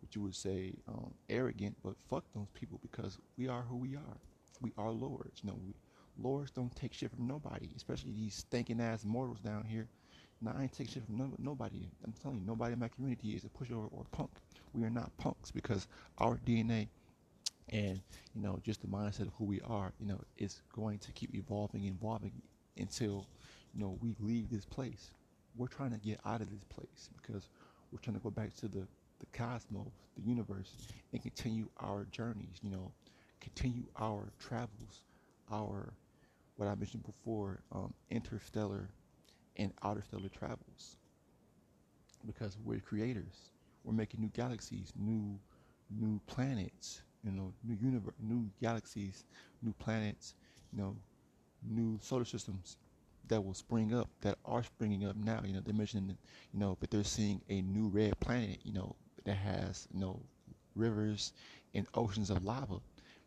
what you would say um, arrogant but fuck those people because we are who we are we are lords you know we, lords don't take shit from nobody especially these stinking ass mortals down here now I ain't take shit from no, nobody. I'm telling you, nobody in my community is a pushover or a punk. We are not punks because our DNA and you know just the mindset of who we are you know is going to keep evolving and evolving until you know we leave this place we're trying to get out of this place because we're trying to go back to the the cosmos the universe and continue our journeys you know continue our travels our what i mentioned before um, interstellar and outer stellar travels because we're creators we're making new galaxies new new planets you know, new universe, new galaxies, new planets, you know, new solar systems that will spring up, that are springing up now. You know, they're mentioning, you know, but they're seeing a new red planet, you know, that has, you know, rivers and oceans of lava.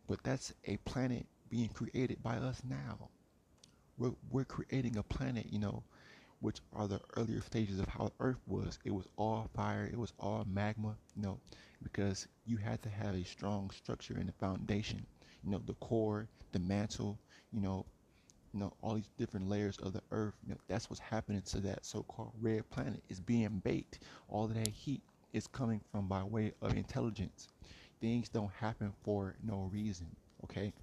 But that's a planet being created by us now. We're, we're creating a planet, you know, which are the earlier stages of how Earth was. It was all fire, it was all magma, you know, because you had to have a strong structure in the foundation. You know, the core, the mantle, you know, you know, all these different layers of the earth. You know, that's what's happening to that so-called red planet. It's being baked. All of that heat is coming from by way of intelligence. Things don't happen for no reason. Okay,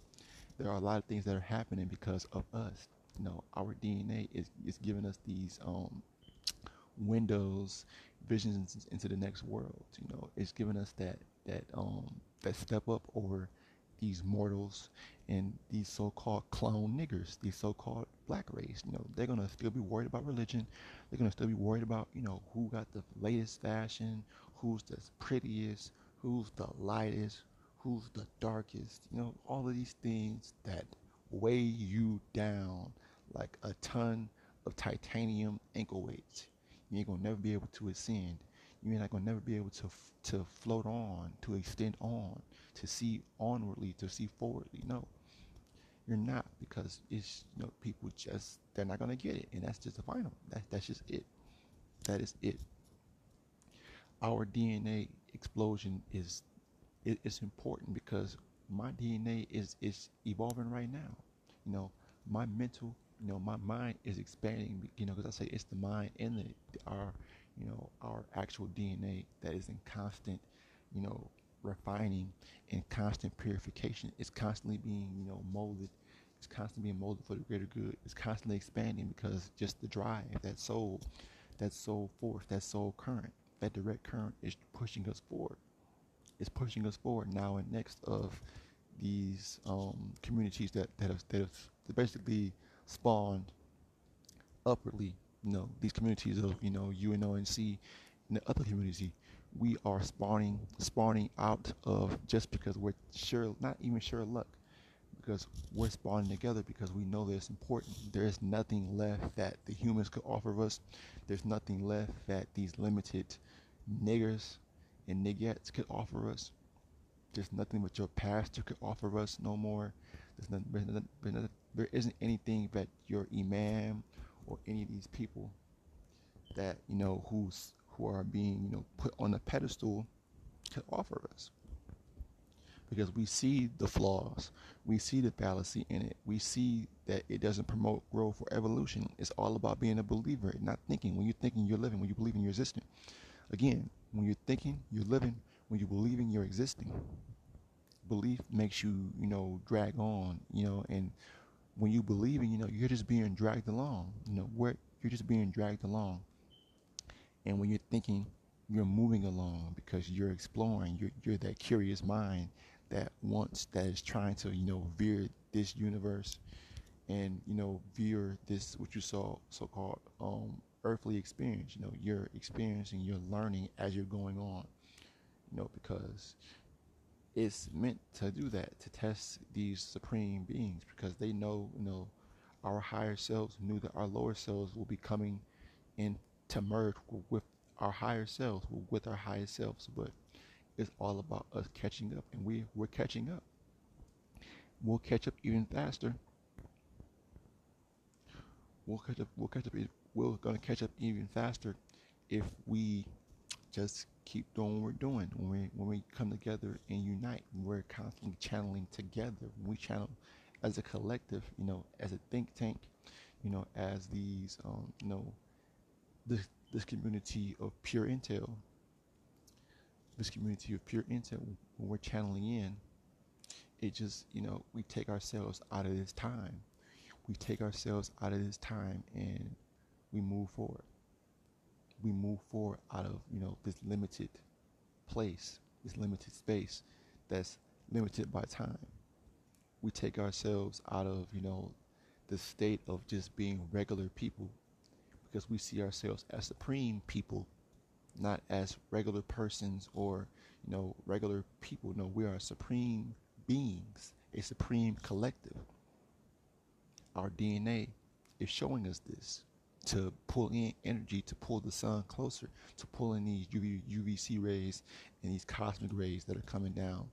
there are a lot of things that are happening because of us. You know, our DNA is is giving us these um windows, visions into the next world. You know, it's giving us that that um that step up over these mortals and these so-called clone niggers, these so-called black race. You know, they're gonna still be worried about religion. They're gonna still be worried about you know who got the latest fashion, who's the prettiest, who's the lightest, who's the darkest. You know, all of these things that weigh you down like a ton of titanium ankle weights you ain't gonna never be able to ascend. You're not gonna never be able to to float on, to extend on, to see onwardly, to see forwardly. No, you're not because it's you know people just they're not gonna get it, and that's just the final. That that's just it. That is it. Our DNA explosion is it, it's important because my DNA is is evolving right now. You know, my mental you know my mind is expanding you know because i say it's the mind and the our you know our actual dna that is in constant you know refining and constant purification. It's constantly being, you know, molded. It's constantly being molded for the greater good. It's constantly expanding because just the drive, that soul, that soul force, that soul current, that direct current is pushing us forward. It's pushing us forward now and next of these um, communities that, that have that have basically spawned upwardly. You know, these communities of you know UNONC and the other community, we are spawning spawning out of just because we're sure not even sure of luck, because we're spawning together because we know that it's important. There is nothing left that the humans could offer us. There's nothing left that these limited niggers and niggettes could offer us. There's nothing but your pastor could offer us no more. There's nothing, there's nothing, there isn't anything that your imam or any of these people that you know who's who are being you know put on a pedestal could offer us. Because we see the flaws we see the fallacy in it we see that it doesn't promote growth or evolution. It's all about being a believer and not thinking. When you're thinking you're living. When you believe in you're existing again when you're thinking you're living. When you're believing you're existing belief makes you you know drag on you know and when you believe in you know you're just being dragged along you know where you're just being dragged along. And when you're thinking you're moving along because you're exploring you're, you're that curious mind that wants that is trying to you know veer this universe and you know veer this what you saw so-called um, earthly experience you know you're experiencing you're learning as you're going on you know because it's meant to do that to test these supreme beings because they know you know our higher selves knew that our lower selves will be coming in to merge with our higher selves with our higher selves. But it's all about us catching up and we we're catching up. We'll catch up even faster. We'll catch up we'll catch up we're gonna catch up even faster if we just keep doing what we're doing. When we when we come together and unite, we're constantly channeling together. We channel as a collective, you know, as a think tank, you know, as these, um, you know, this this community of pure intel, this community of pure intel, when we're channeling in, it just, you know, we take ourselves out of this time. We take ourselves out of this time and we move forward we move forward out of you know this limited place, this limited space that's limited by time. We take ourselves out of you know the state of just being regular people because we see ourselves as supreme people, not as regular persons or you know regular people. No, we are supreme beings, a supreme collective. Our DNA is showing us this to pull in energy to pull the sun closer, to pull in these UV, UVC rays and these cosmic rays that are coming down,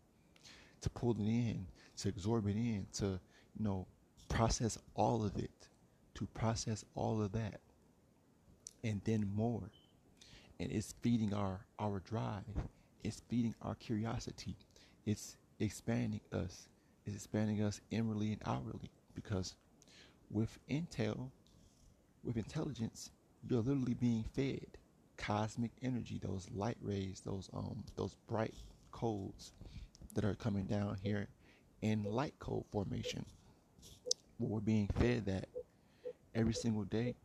to pull it in, to absorb it in, to you know process all of it, to process all of that, and then more. And it's feeding our our drive. It's feeding our curiosity. It's expanding us. It's expanding us inwardly and outwardly because with intel with intelligence, you're literally being fed cosmic energy, those light rays, those um those bright codes that are coming down here in light code formation. Well, we're being fed that every single day.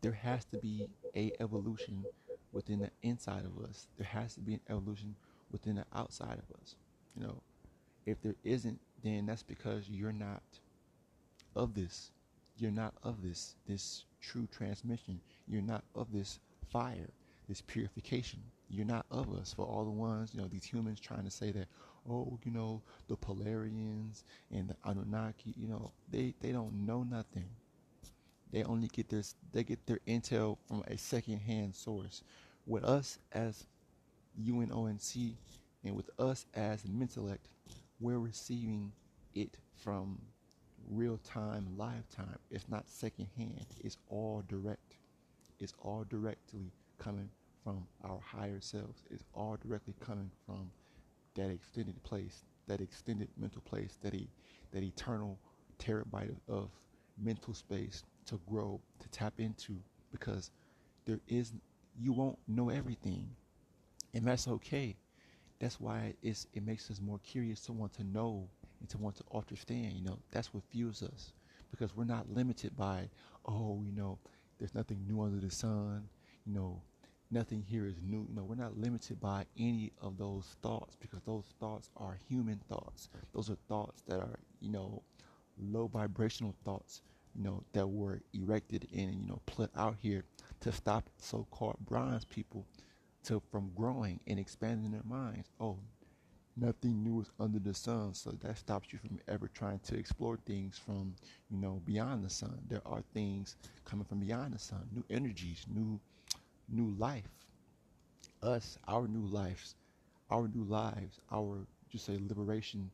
There has to be a evolution within the inside of us. There has to be an evolution within the outside of us. You know, if there isn't, then that's because you're not of this. You're not of this this true transmission. You're not of this fire, this purification. You're not of us. For all the ones, you know, these humans trying to say that, oh, you know, the Polarians and the Anunnaki, you know, they, they don't know nothing. They only get this they get their intel from a second-hand source. With us as UNONC and with us as Mentellect, we're receiving it from real time, live time. It's not secondhand. It's all direct. It's all directly coming from our higher selves. It's all directly coming from that extended place, that extended mental place, that e- that eternal terabyte of, of mental space to grow, to tap into, because there is you won't know everything, and that's okay. that's why it's it makes us more curious to want to know and to want to understand. You know, that's what fuels us because we're not limited by, oh, you know, there's nothing new under the sun. You know, nothing here is new. You know, we're not limited by any of those thoughts because those thoughts are human thoughts. Those are thoughts that are, you know, low vibrational thoughts, you know, that were erected and, you know, put out here to stop so-called bronze people to from growing and expanding their minds. Oh, nothing new is under the sun, so that stops you from ever trying to explore things from, you know, beyond the sun. There are things coming from beyond the sun, new energies, new new life. Us, our new lives, our new lives, our just say liberation,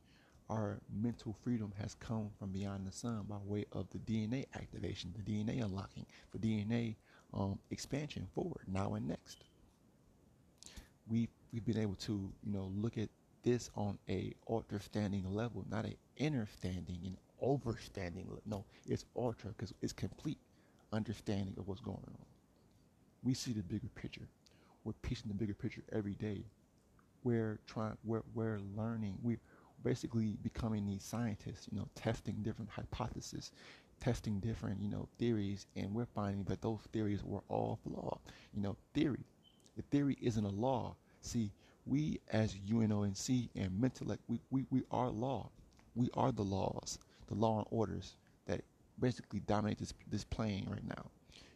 our mental freedom has come from beyond the sun by way of the DNA activation, the DNA unlocking, the DNA um, expansion forward, now and next. We we've been able to, you know, look at this on a understanding level, not an inner understanding and overstanding. No, it's ultra because it's complete understanding of what's going on we see the bigger picture. We're piecing the bigger picture every day. We're trying, we're, we're learning. We're basically becoming these scientists, you know, testing different hypotheses, testing different, you know, theories, and we're finding that those theories were all flawed. You know, theory. The theory isn't a law. See, we as UNONC and Mentellect, we, we, we are law. We are the laws, the law and orders that basically dominate this this plane right now.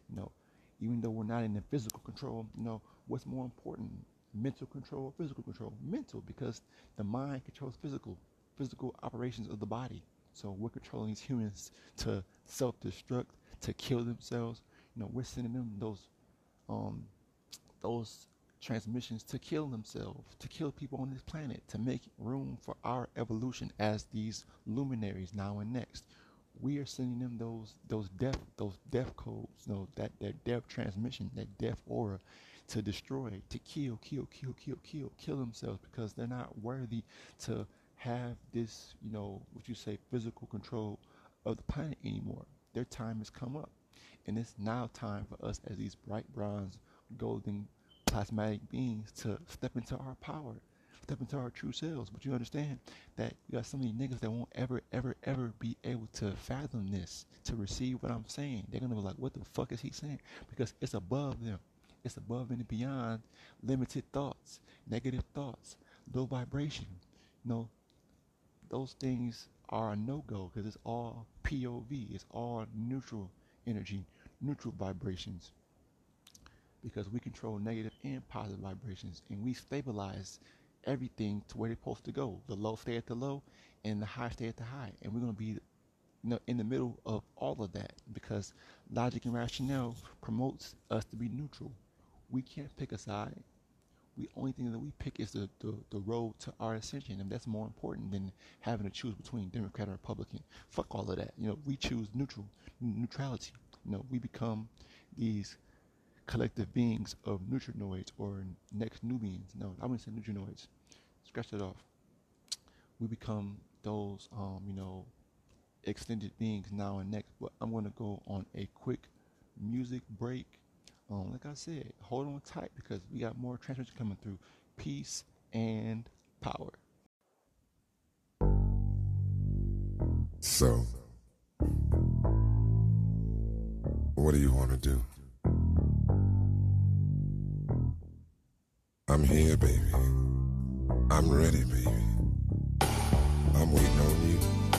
You know, even though we're not in the physical control, you know, what's more important, mental control or physical control? Mental, because the mind controls physical, physical operations of the body. So we're controlling these humans to self-destruct, to kill themselves. You know, we're sending them those, um, those transmissions to kill themselves, to kill people on this planet, to make room for our evolution as these luminaries now and next we are sending them those those death those death codes, you know, that that death transmission, that death aura to destroy, to kill, kill, kill, kill, kill, kill themselves because they're not worthy to have this, you know, what you say, physical control of the planet anymore. Their time has come up. And it's now time for us as these bright bronze, golden, plasmatic beings to step into our power step into our true selves. But you understand that you got so many niggas that won't ever, ever, ever be able to fathom this, to receive what I'm saying. They're gonna be like, what the fuck is he saying? Because it's above them. It's above and beyond limited thoughts, negative thoughts, low vibration. You know, those things are a no-go because it's all POV. It's all neutral energy, neutral vibrations. Because we control negative and positive vibrations, and we stabilize everything to where they're supposed to go. The low stay at the low, and the high stay at the high. And we're gonna be, you know, in the middle of all of that because logic and rationale promotes us to be neutral. We can't pick a side. The only thing that we pick is the, the, the road to our ascension, and that's more important than having to choose between Democrat and Republican. Fuck all of that. You know, we choose neutral, neutrality. You know, we become these collective beings of neutrinoids or next nubians. No, I wouldn't say neutrinoids. Scratch that off. We become those, um, you know, extended beings now and next. But I'm going to go on a quick music break. Um, like I said, hold on tight because we got more transmission coming through. Peace and power. So, what do you want to do? I'm here, baby. I'm ready, baby. I'm waiting on you.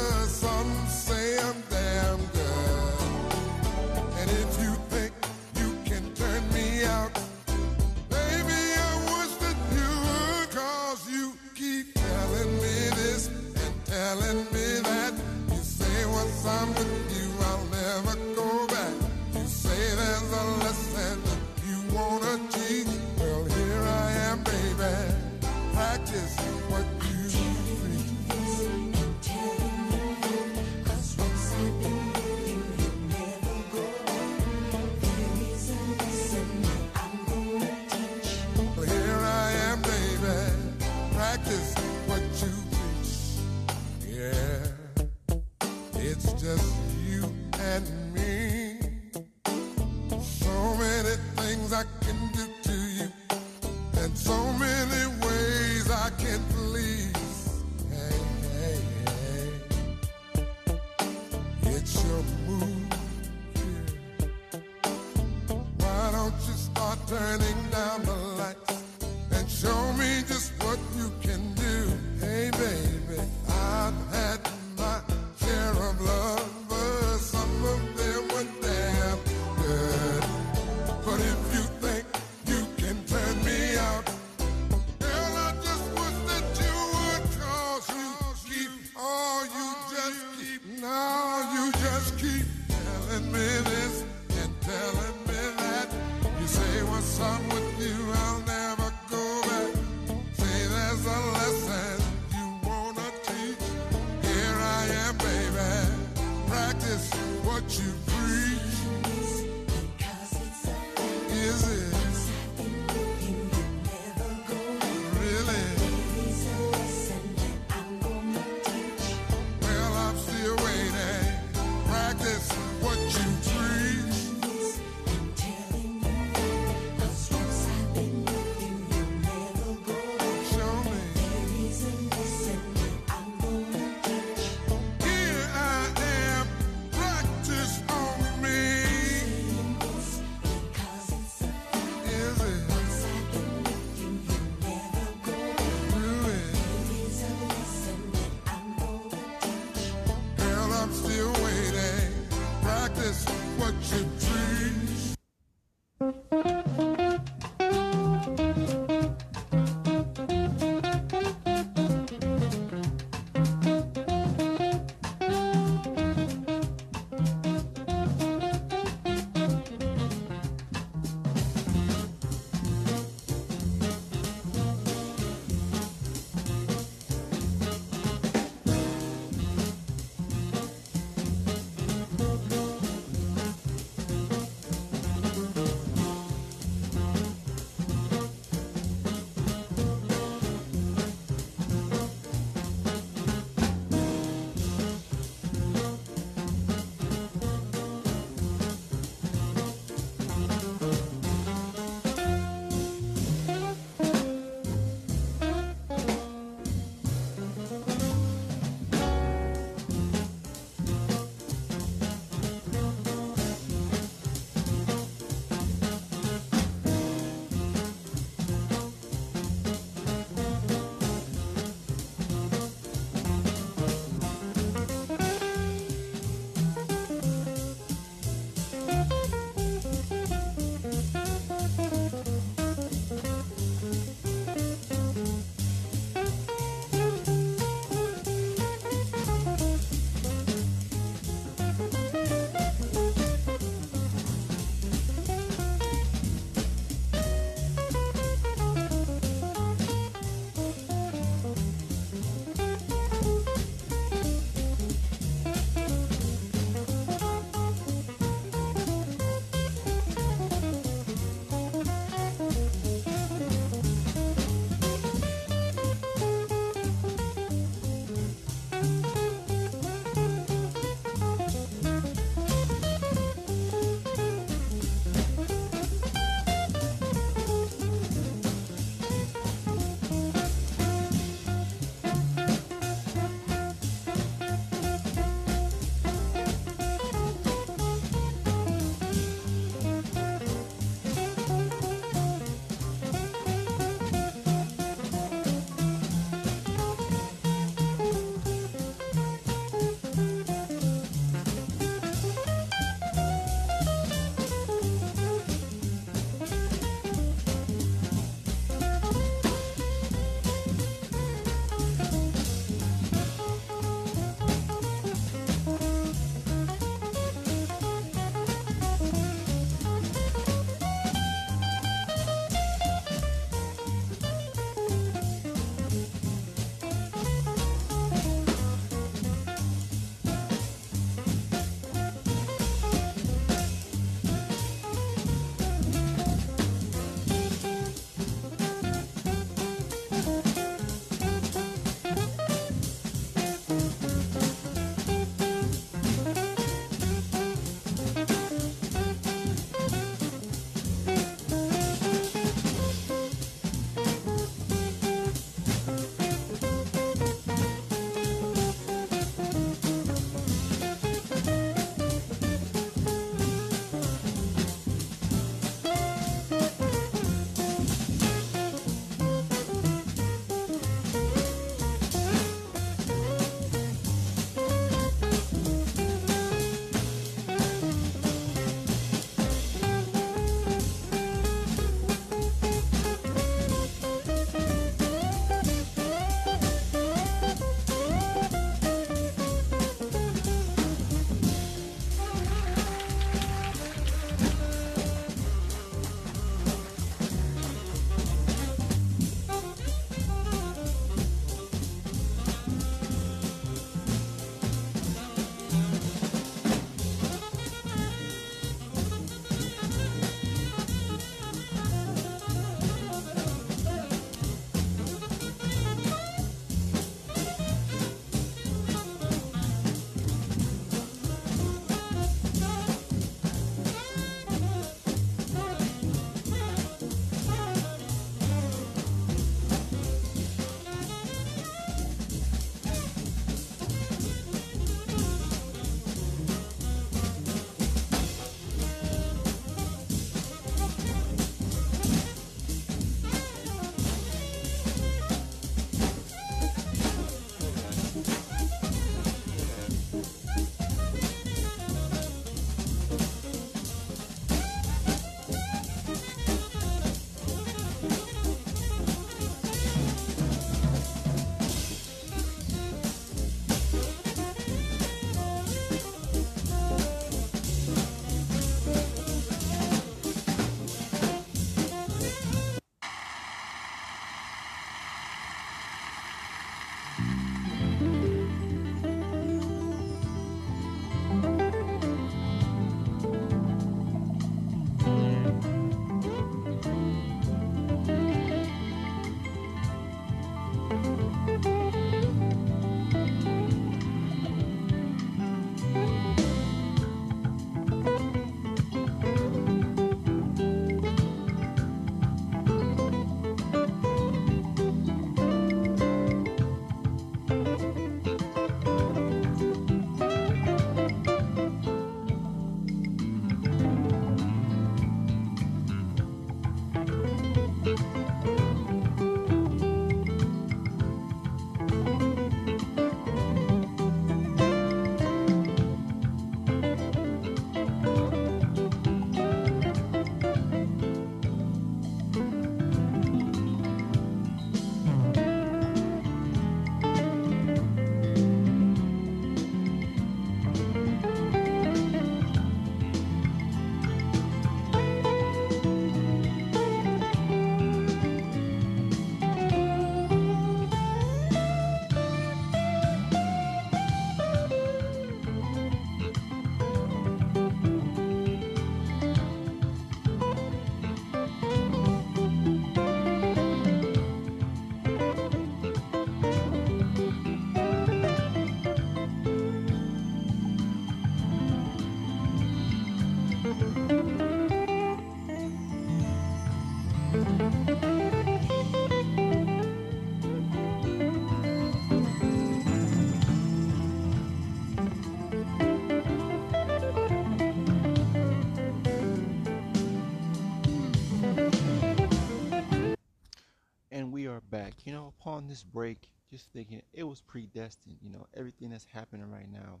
This break, just thinking it was predestined. You know, everything that's happening right now,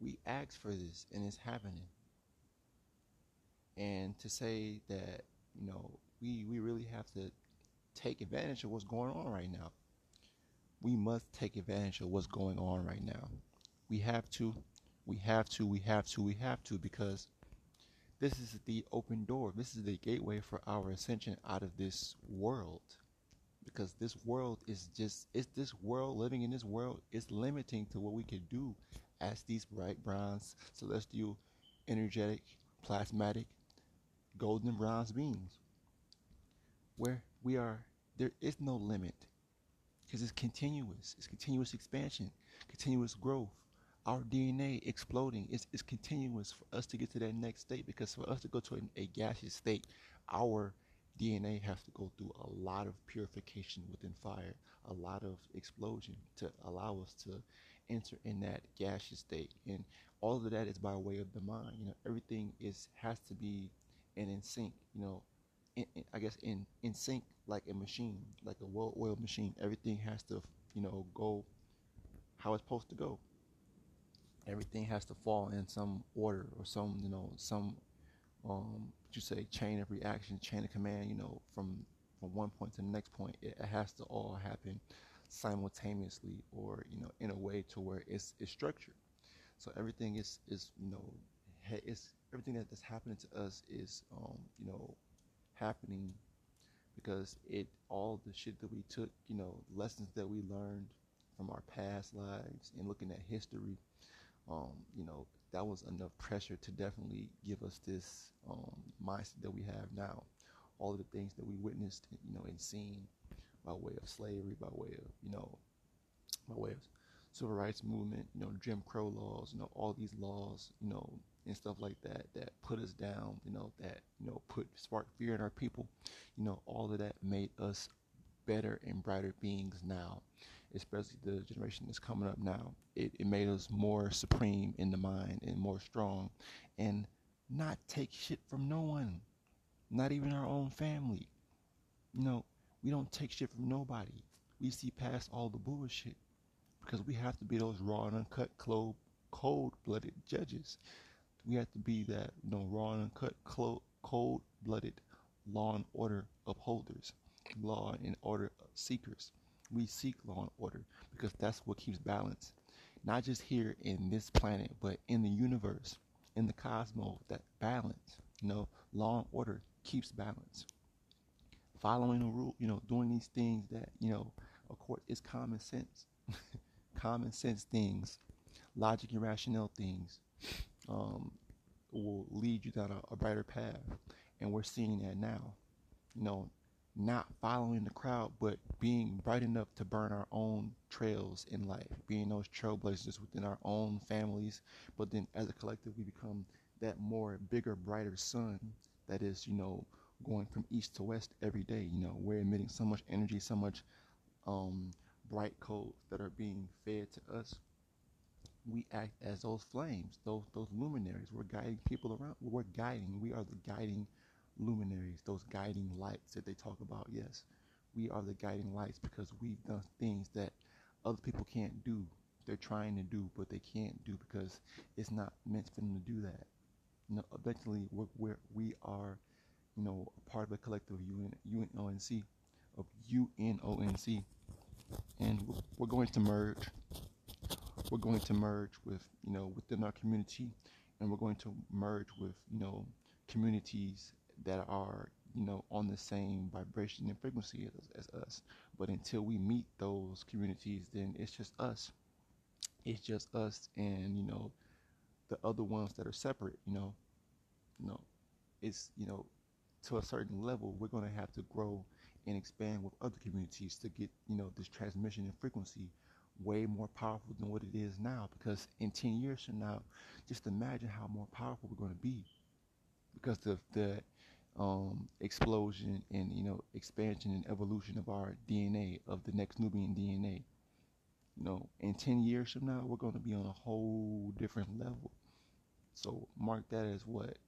we asked for this and it's happening. And to say that, you know, we, we really have to take advantage of what's going on right now. We must take advantage of what's going on right now. We have to, we have to, we have to, we have to, because this is the open door. This is the gateway for our ascension out of this world. Because this world is just, it's this world, living in this world is limiting to what we can do as these bright bronze, celestial, energetic, plasmatic, golden bronze beings. Where we are, there is no limit. Because it's continuous. It's continuous expansion, continuous growth our DNA exploding. It's, it's continuous for us to get to that next state because for us to go to a, a gaseous state, our DNA has to go through a lot of purification within fire, a lot of explosion to allow us to enter in that gaseous state. And all of that is by way of the mind. You know, everything is has to be and in sync. You know, in, in, I guess in in sync like a machine, like a well-oiled machine. Everything has to you know go how it's supposed to go everything has to fall in some order or some you know some um you say chain of reaction chain of command you know from from one point to the next point it, it has to all happen simultaneously or you know in a way to where it's, it's structured. So everything is is you know it's everything that, that's happening to us is um you know happening because it all the shit that we took you know lessons that we learned from our past lives and looking at history um, you know, that was enough pressure to definitely give us this um, mindset that we have now. All of the things that we witnessed, you know, and seen by way of slavery, by way of, you know, by way of civil rights movement, you know, Jim Crow laws, you know, all these laws, you know, and stuff like that that put us down, you know, that, you know, put spark fear in our people, you know, all of that made us better and brighter beings now especially the generation that's coming up now. It, it made us more supreme in the mind and more strong and not take shit from no one, not even our own family. You know, we don't take shit from nobody. We see past all the bullshit because we have to be those raw and uncut, cold blooded judges. We have to be that, you know, raw and uncut, cold blooded law and order upholders, law and order seekers we seek law and order because that's what keeps balance. Not just here in this planet, but in the universe, in the cosmos, that balance, you know, law and order keeps balance. Following a rule, you know, doing these things that, you know, of course, is common sense. common sense things, logic and rationale things um, will lead you down a, a brighter path. And we're seeing that now. You know, not following the crowd, but being bright enough to burn our own trails in life, being those trailblazers within our own families. But then as a collective, we become that more bigger, brighter sun that is, you know, going from east to west every day. You know, we're emitting so much energy, so much um, bright codes that are being fed to us. We act as those flames, those those luminaries. We're guiding people around. We're guiding. We are the guiding luminaries, those guiding lights that they talk about. Yes, we are the guiding lights because we've done things that other people can't do. They're trying to do, but they can't do because it's not meant for them to do that. You know, eventually, we're, we're we are, you know, part of a collective UN, UNONC, of UNONC, and we're going to merge. We're going to merge with, you know, within our community, and we're going to merge with, you know, communities that are you know on the same vibration and frequency as, as us. But until we meet those communities then it's just us. It's just us and you know the other ones that are separate you know. You know it's you know to a certain level we're going to have to grow and expand with other communities to get you know this transmission and frequency way more powerful than what it is now. Because in 10 years from now just imagine how more powerful we're going to be. Because the the um, explosion and you know expansion and evolution of our DNA of the next Nubian DNA. You know, in ten years from now, we're going to be on a whole different level. So mark that as what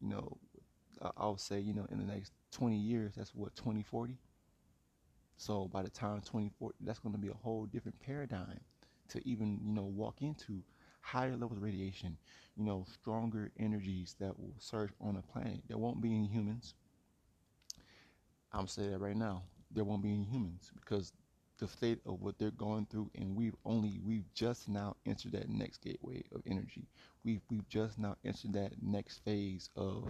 you know. I'll say you know in the next twenty years, that's what twenty forty. So by the time 24, that's going to be a whole different paradigm to even, you know, walk into higher levels of radiation, you know, stronger energies that will surge on a planet. There won't be any humans. I'm saying that right now. There won't be any humans because the state of what they're going through, and we've only we've just now entered that next gateway of energy. We've we've just now entered that next phase of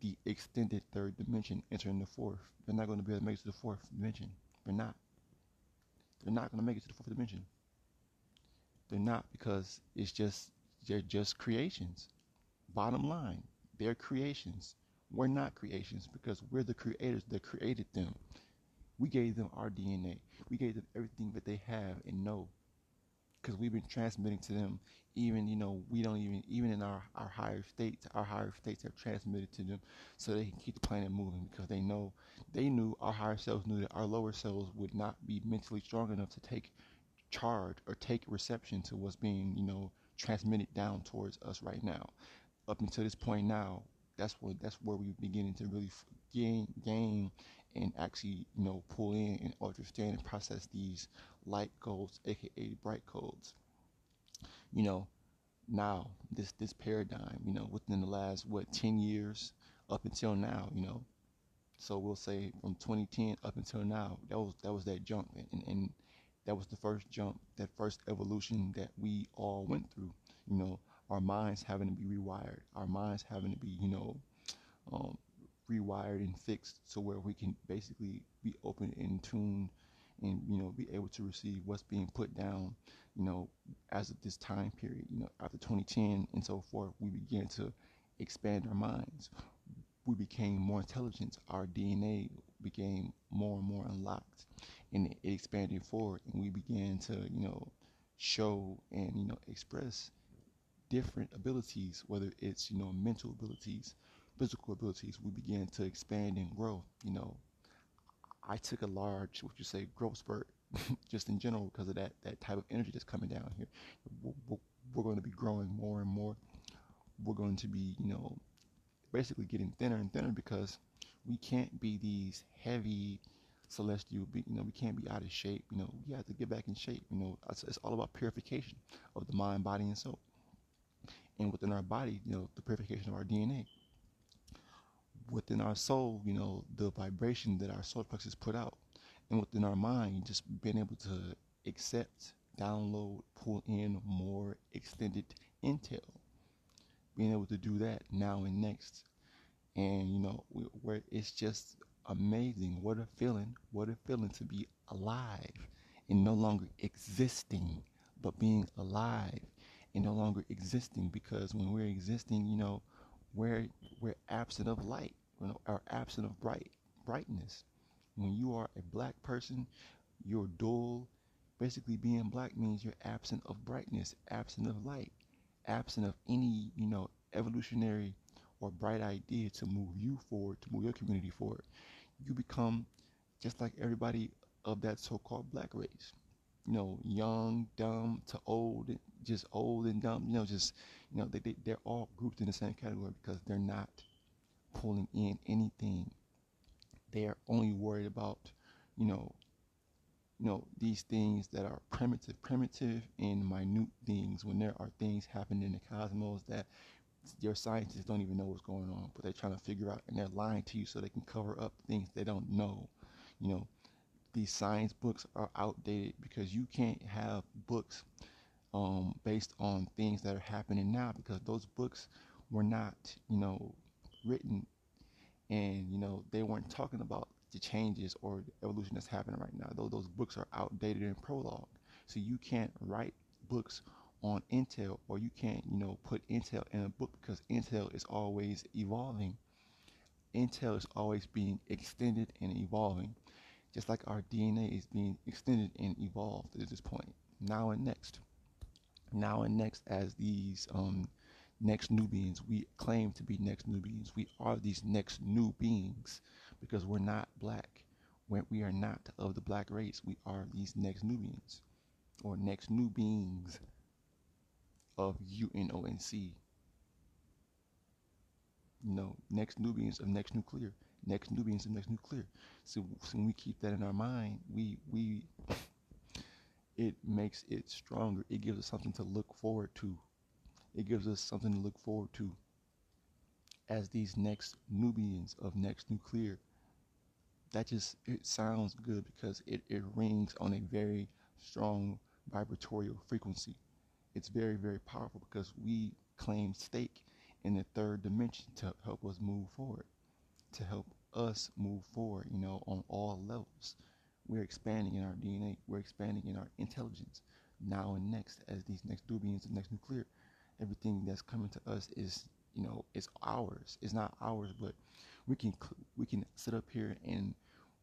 the extended third dimension entering the fourth. They're not going to be able to make it to the fourth dimension. They're not. They're not going to make it to the fourth dimension. They're not because it's just they're just creations. Bottom line, they're creations. We're not creations because we're the creators that created them. We gave them our DNA. We gave them everything that they have and know. Because we've been transmitting to them, even, you know, we don't even, even in our, our higher states, our higher states have transmitted to them so they can keep the planet moving because they know, they knew, our higher selves knew that our lower selves would not be mentally strong enough to take charge or take reception to what's being, you know, transmitted down towards us right now. Up until this point now, that's what that's where we're beginning to really gain gain and actually, you know, pull in and understand and process these light codes, aka bright codes. You know, now this this paradigm, you know, within the last what ten years up until now, you know. So we'll say from 2010 up until now, that was that was that jump, and, and that was the first jump, that first evolution that we all went through. You know, our minds having to be rewired, our minds having to be, you know, um, rewired and fixed so where we can basically be open and tuned and you know be able to receive what's being put down you know as of this time period you know after 2010 and so forth we began to expand our minds. We became more intelligent. Our dna became more and more unlocked and it expanded forward and we began to you know show and you know express different abilities whether it's you know mental abilities physical abilities, we began to expand and grow. You know, I took a large, what you say, growth spurt, just in general, because of that that type of energy that's coming down here. We're, going to be growing more and more. We're going to be, you know, basically getting thinner and thinner because we can't be these heavy celestial be you know we can't be out of shape you know we have to get back in shape you know. It's, it's all about purification of the mind body and soul. And within our body you know the purification of our dna within our soul, you know, the vibration that our solar plexus put out, and within our mind, just being able to accept, download, pull in more extended intel, being able to do that now and next, and you know, where it's just amazing. What a feeling! What a feeling to be alive and no longer existing, but being alive and no longer existing because when we're existing, you know, we're we're absent of light you know, are absent of bright brightness. When you are a black person, you're dull. Basically, being black means you're absent of brightness, absent of light, absent of any, you know, evolutionary or bright idea to move you forward, to move your community forward. You become just like everybody of that so-called black race. You know, young, dumb to old, just old and dumb. You know, just you know, they, they they're all grouped in the same category because they're not pulling in anything. They are only worried about, you know, you know, these things that are primitive, primitive and minute things when there are things happening in the cosmos that your scientists don't even know what's going on, but they're trying to figure out and they're lying to you so they can cover up things they don't know. You know, these science books are outdated because you can't have books um, based on things that are happening now because those books were not, you know, written and you know they weren't talking about the changes or the evolution that's happening right now those, those books are outdated in prologue so you can't write books on intel or you can't you know put intel in a book because intel is always evolving intel is always being extended and evolving just like our dna is being extended and evolved at this point now and next now and next as these um, next new beings. We claim to be next new beings. We are these next new beings because we're not black. When we are not of the black race. We are these next new beings or next new beings of UNONC. You know, next Nubians of next nuclear. next Nubians of next nuclear. So, so when we keep that in our mind, we we it makes it stronger. It gives us something to look forward to. It gives us something to look forward to as these next Nubians of next nuclear. That just it sounds good because it, it rings on a very strong vibratorial frequency. It's very, very powerful because we claim stake in the third dimension to help us move forward, to help us move forward, you know, on all levels. We're expanding in our DNA, we're expanding in our intelligence now and next as these next Nubians the next nuclear. Everything that's coming to us is, you know, it's ours. It's not ours, but we can we can sit up here and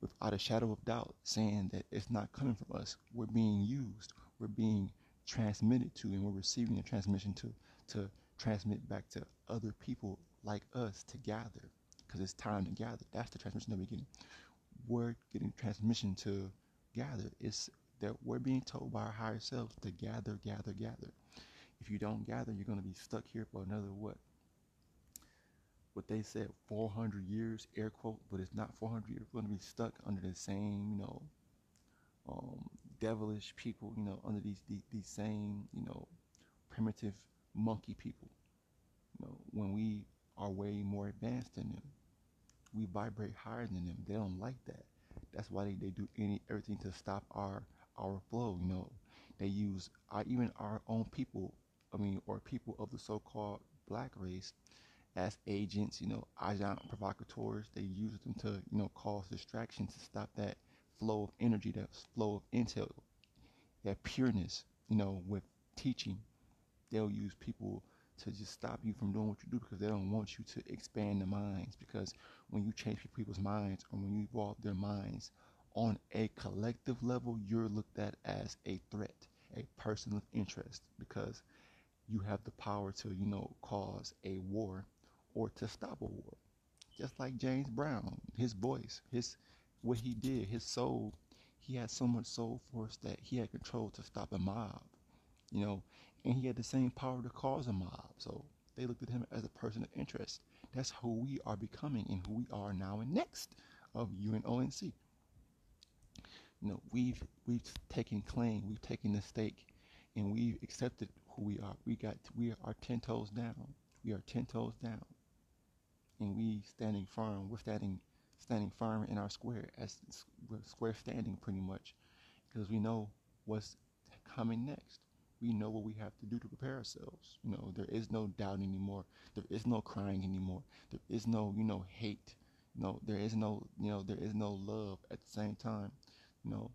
without a shadow of doubt saying that it's not coming from us. We're being used. We're being transmitted to and we're receiving a transmission to to transmit back to other people like us to gather because it's time to gather. That's the transmission that we're getting. We're getting transmission to gather. It's that we're being told by our higher selves to gather, gather, gather. If you don't gather, you're going to be stuck here for another what? What they said, 400 years, air quote, but it's not 400 years. We're going to be stuck under the same, you know, um, devilish people, you know, under these, these, these same, you know, primitive monkey people. You know, when we are way more advanced than them, we vibrate higher than them. They don't like that. That's why they, they do any everything to stop our our flow. You know, they use our, even our own people. I mean, or people of the so-called black race as agents. You know, agent provocateurs. They use them to you know cause distraction to stop that flow of energy, that flow of intel, that pureness. You know, with teaching they'll use people to just stop you from doing what you do because they don't want you to expand the minds. Because when you change people's minds or when you evolve their minds on a collective level, you're looked at as a threat, a person of interest, because you have the power to, you know, cause a war or to stop a war. Just like James Brown, his voice, his what he did, his soul, he had so much soul force that he had control to stop a mob. You know, and he had the same power to cause a mob. So they looked at him as a person of interest. That's who we are becoming and who we are now and next of UNONC. You know, we've we've taken claim, we've taken the stake, and we've accepted who we are. We got we are ten toes down. We are ten toes down, and we standing firm. We're standing standing firm in our square as square standing pretty much, because we know what's coming next we know what we have to do to prepare ourselves. You know, there is no doubt anymore. There is no crying anymore. There is no, you know, hate. Know, there is no, you know, there is no love at the same time. You know,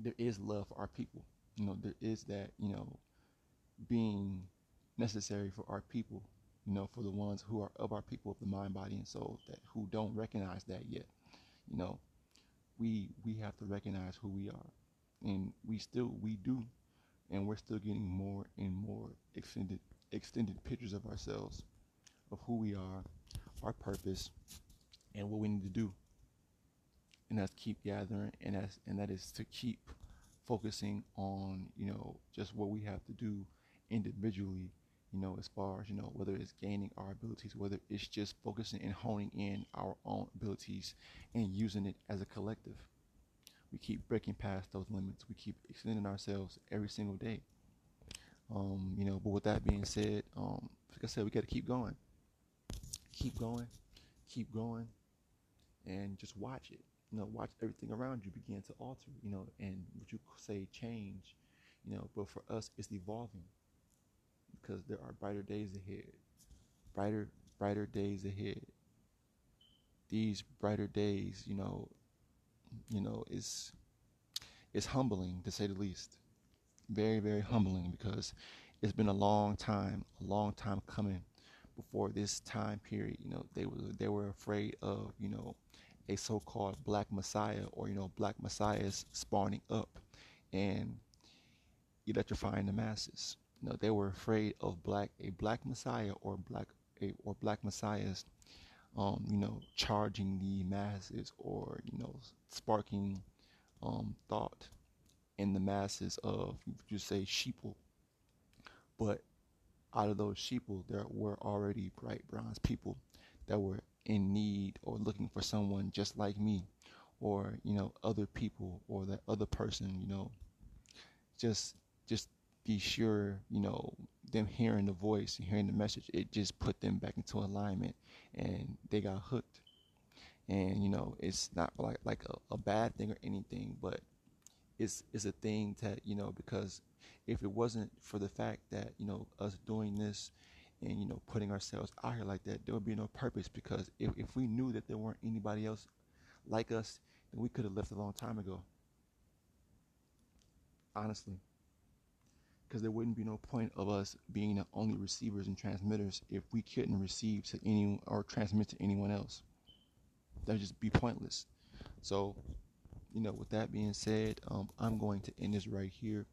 there is love for our people. You know, there is that, you know, being necessary for our people, you know, for the ones who are of our people of the mind, body, and soul that who don't recognize that yet. You know, we we have to recognize who we are. And we still we do and we're still getting more and more extended extended pictures of ourselves, of who we are, our purpose, and what we need to do. And that's keep gathering, and that's and that is to keep focusing on you know just what we have to do individually you know, as far as, you know, whether it's gaining our abilities, whether it's just focusing and honing in our own abilities and using it as a collective we keep breaking past those limits. We keep extending ourselves every single day. Um, you know, but with that being said, um, like I said, we got to keep going, keep going, keep going, and just watch it. You know, watch everything around you begin to alter. You know, and what you say change. You know, but for us, it's evolving because there are brighter days ahead, brighter, brighter days ahead. These brighter days, you know, you know, it's is humbling to say the least. Very, very humbling because it's been a long time, a long time coming before this time period. You know, they were they were afraid of, you know, a so-called black messiah or you know black messiahs spawning up and electrifying the masses. You know, they were afraid of black a black messiah or black a, or black messiahs um, you know, charging the masses or, you know, sparking um, thought in the masses of, you say, sheeple. But out of those sheeple, there were already bright bronze people that were in need or looking for someone just like me or you know other people or that other person you know just just be sure you know them hearing the voice and hearing the message it just put them back into alignment and they got hooked. And you know it's not like like a, a bad thing or anything but it's it's a thing that you know because if it wasn't for the fact that you know us doing this and you know putting ourselves out here like that there would be no purpose because if, if we knew that there weren't anybody else like us then we could have left a long time ago. Honestly because there wouldn't be no point of us being the only receivers and transmitters if we couldn't receive to any or transmit to anyone else that would just be pointless so you know with that being said um, i'm going to end this right here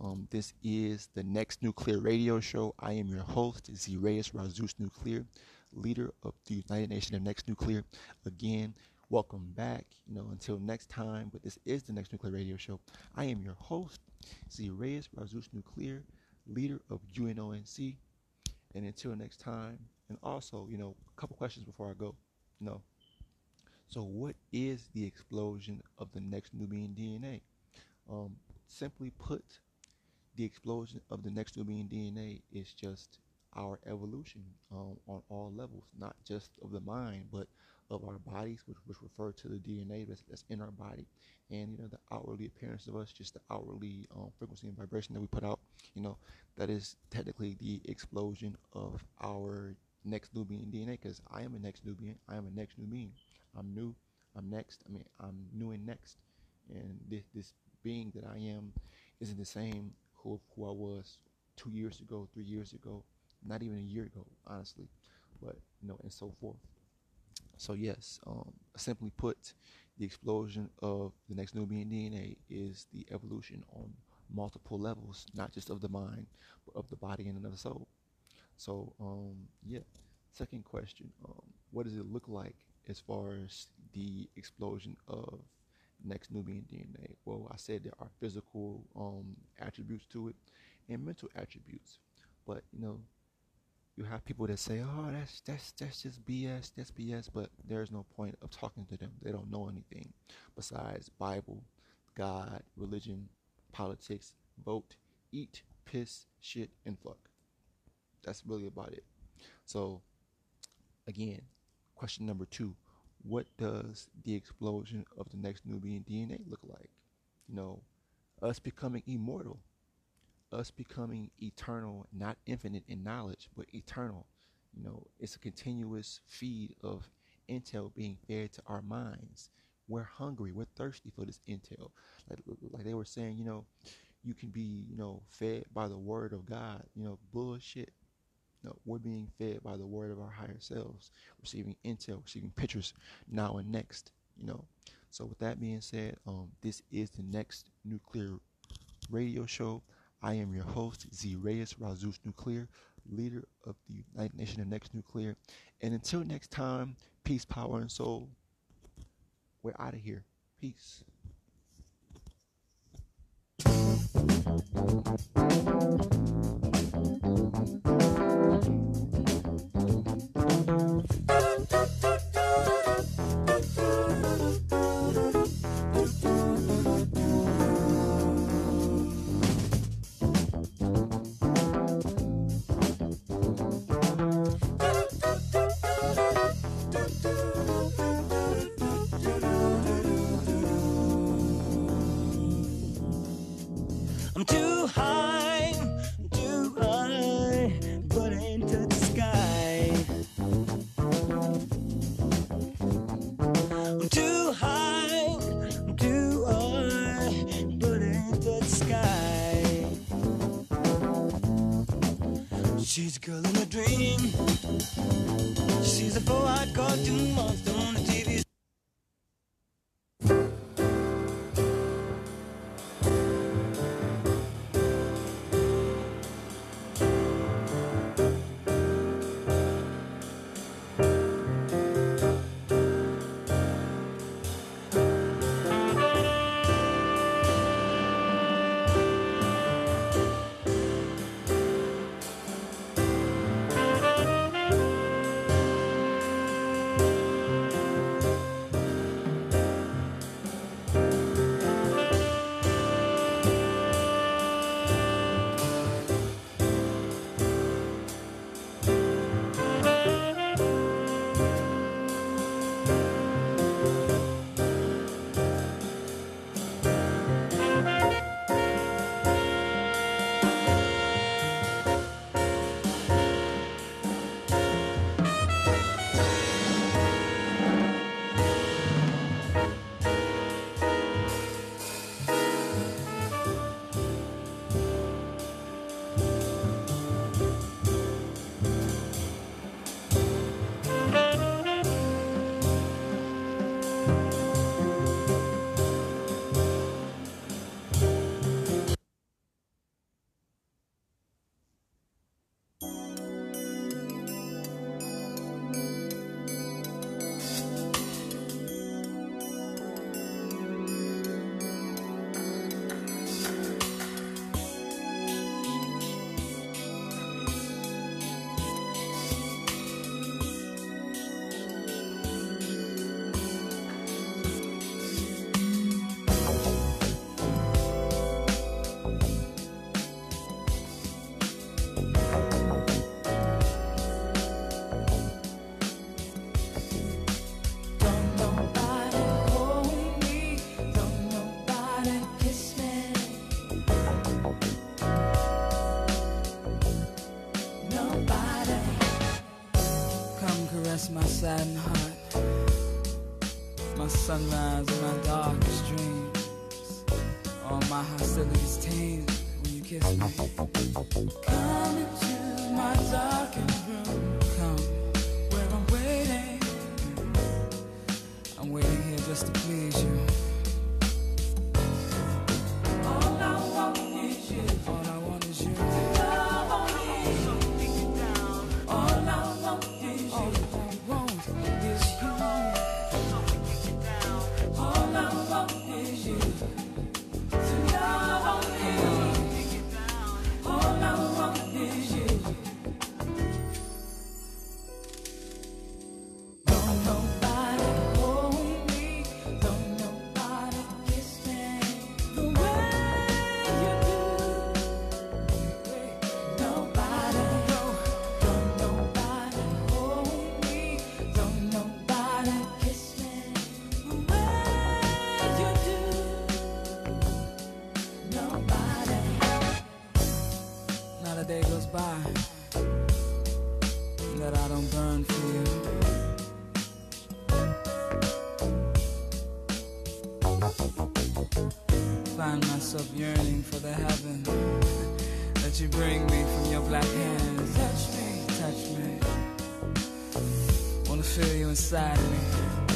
um, this is the Next Nuclear Radio Show. I am your host, Zireus Razus Nuclear, leader of the United Nations of Next Nuclear. Again, welcome back. You know, until next time, but this is the Next Nuclear Radio Show. I am your host, Zireus Razus Nuclear, leader of UNONC. And until next time, and also, you know, a couple questions before I go. Know, so what is the explosion of the next Nubian DNA? Um, simply put, the explosion of the next Nubian DNA is just our evolution um, on all levels, not just of the mind, but of our bodies, which, which refer to the DNA that's, that's in our body, and you know the outwardly appearance of us, just the outwardly um, frequency and vibration that we put out. You know that is technically the explosion of our next Nubian DNA. Because I am a next Nubian, I am a next Nubian. I'm new. I'm next. I mean, I'm new and next, and this this being that I am isn't the same who who I was two years ago, three years ago, not even a year ago, honestly, but you know, and so forth. So yes, um, simply put, the explosion of the next Nubian DNA is the evolution on multiple levels, not just of the mind, but of the body and of the soul. So um, yeah. Second question: um, What does it look like as far as the explosion of next Nubian DNA? Well, I said there are physical um, attributes to it and mental attributes. But you know, you have people that say, "Oh, that's that's that's just BS. That's BS." But there's no point of talking to them. They don't know anything besides Bible, God, religion, politics, vote, eat, piss, shit, and fuck. That's really about it. So, again, question number two what does the explosion of the next Nubian DNA look like? You know, us becoming immortal, us becoming eternal, not infinite in knowledge, but eternal. You know, it's a continuous feed of intel being fed to our minds. We're hungry, we're thirsty for this intel. Like, like they were saying, you know, you can be, you know, fed by the word of God. You know, bullshit. No, we're being fed by the word of our higher selves, receiving intel, receiving pictures now and next. You know. So with that being said, um, this is the next nuclear radio show. I am your host, Zireus Razus Nuclear, leader of the United Nation of Next Nuclear. And until next time, peace, power, and soul. We're out of here. Peace. I'm She's a girl in a dream. She's a four-eyed cartoon monster from your black hands. Touch me, touch me. Wanna feel you inside me.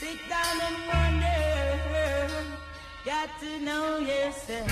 Sit down and wonder, got to know yourself.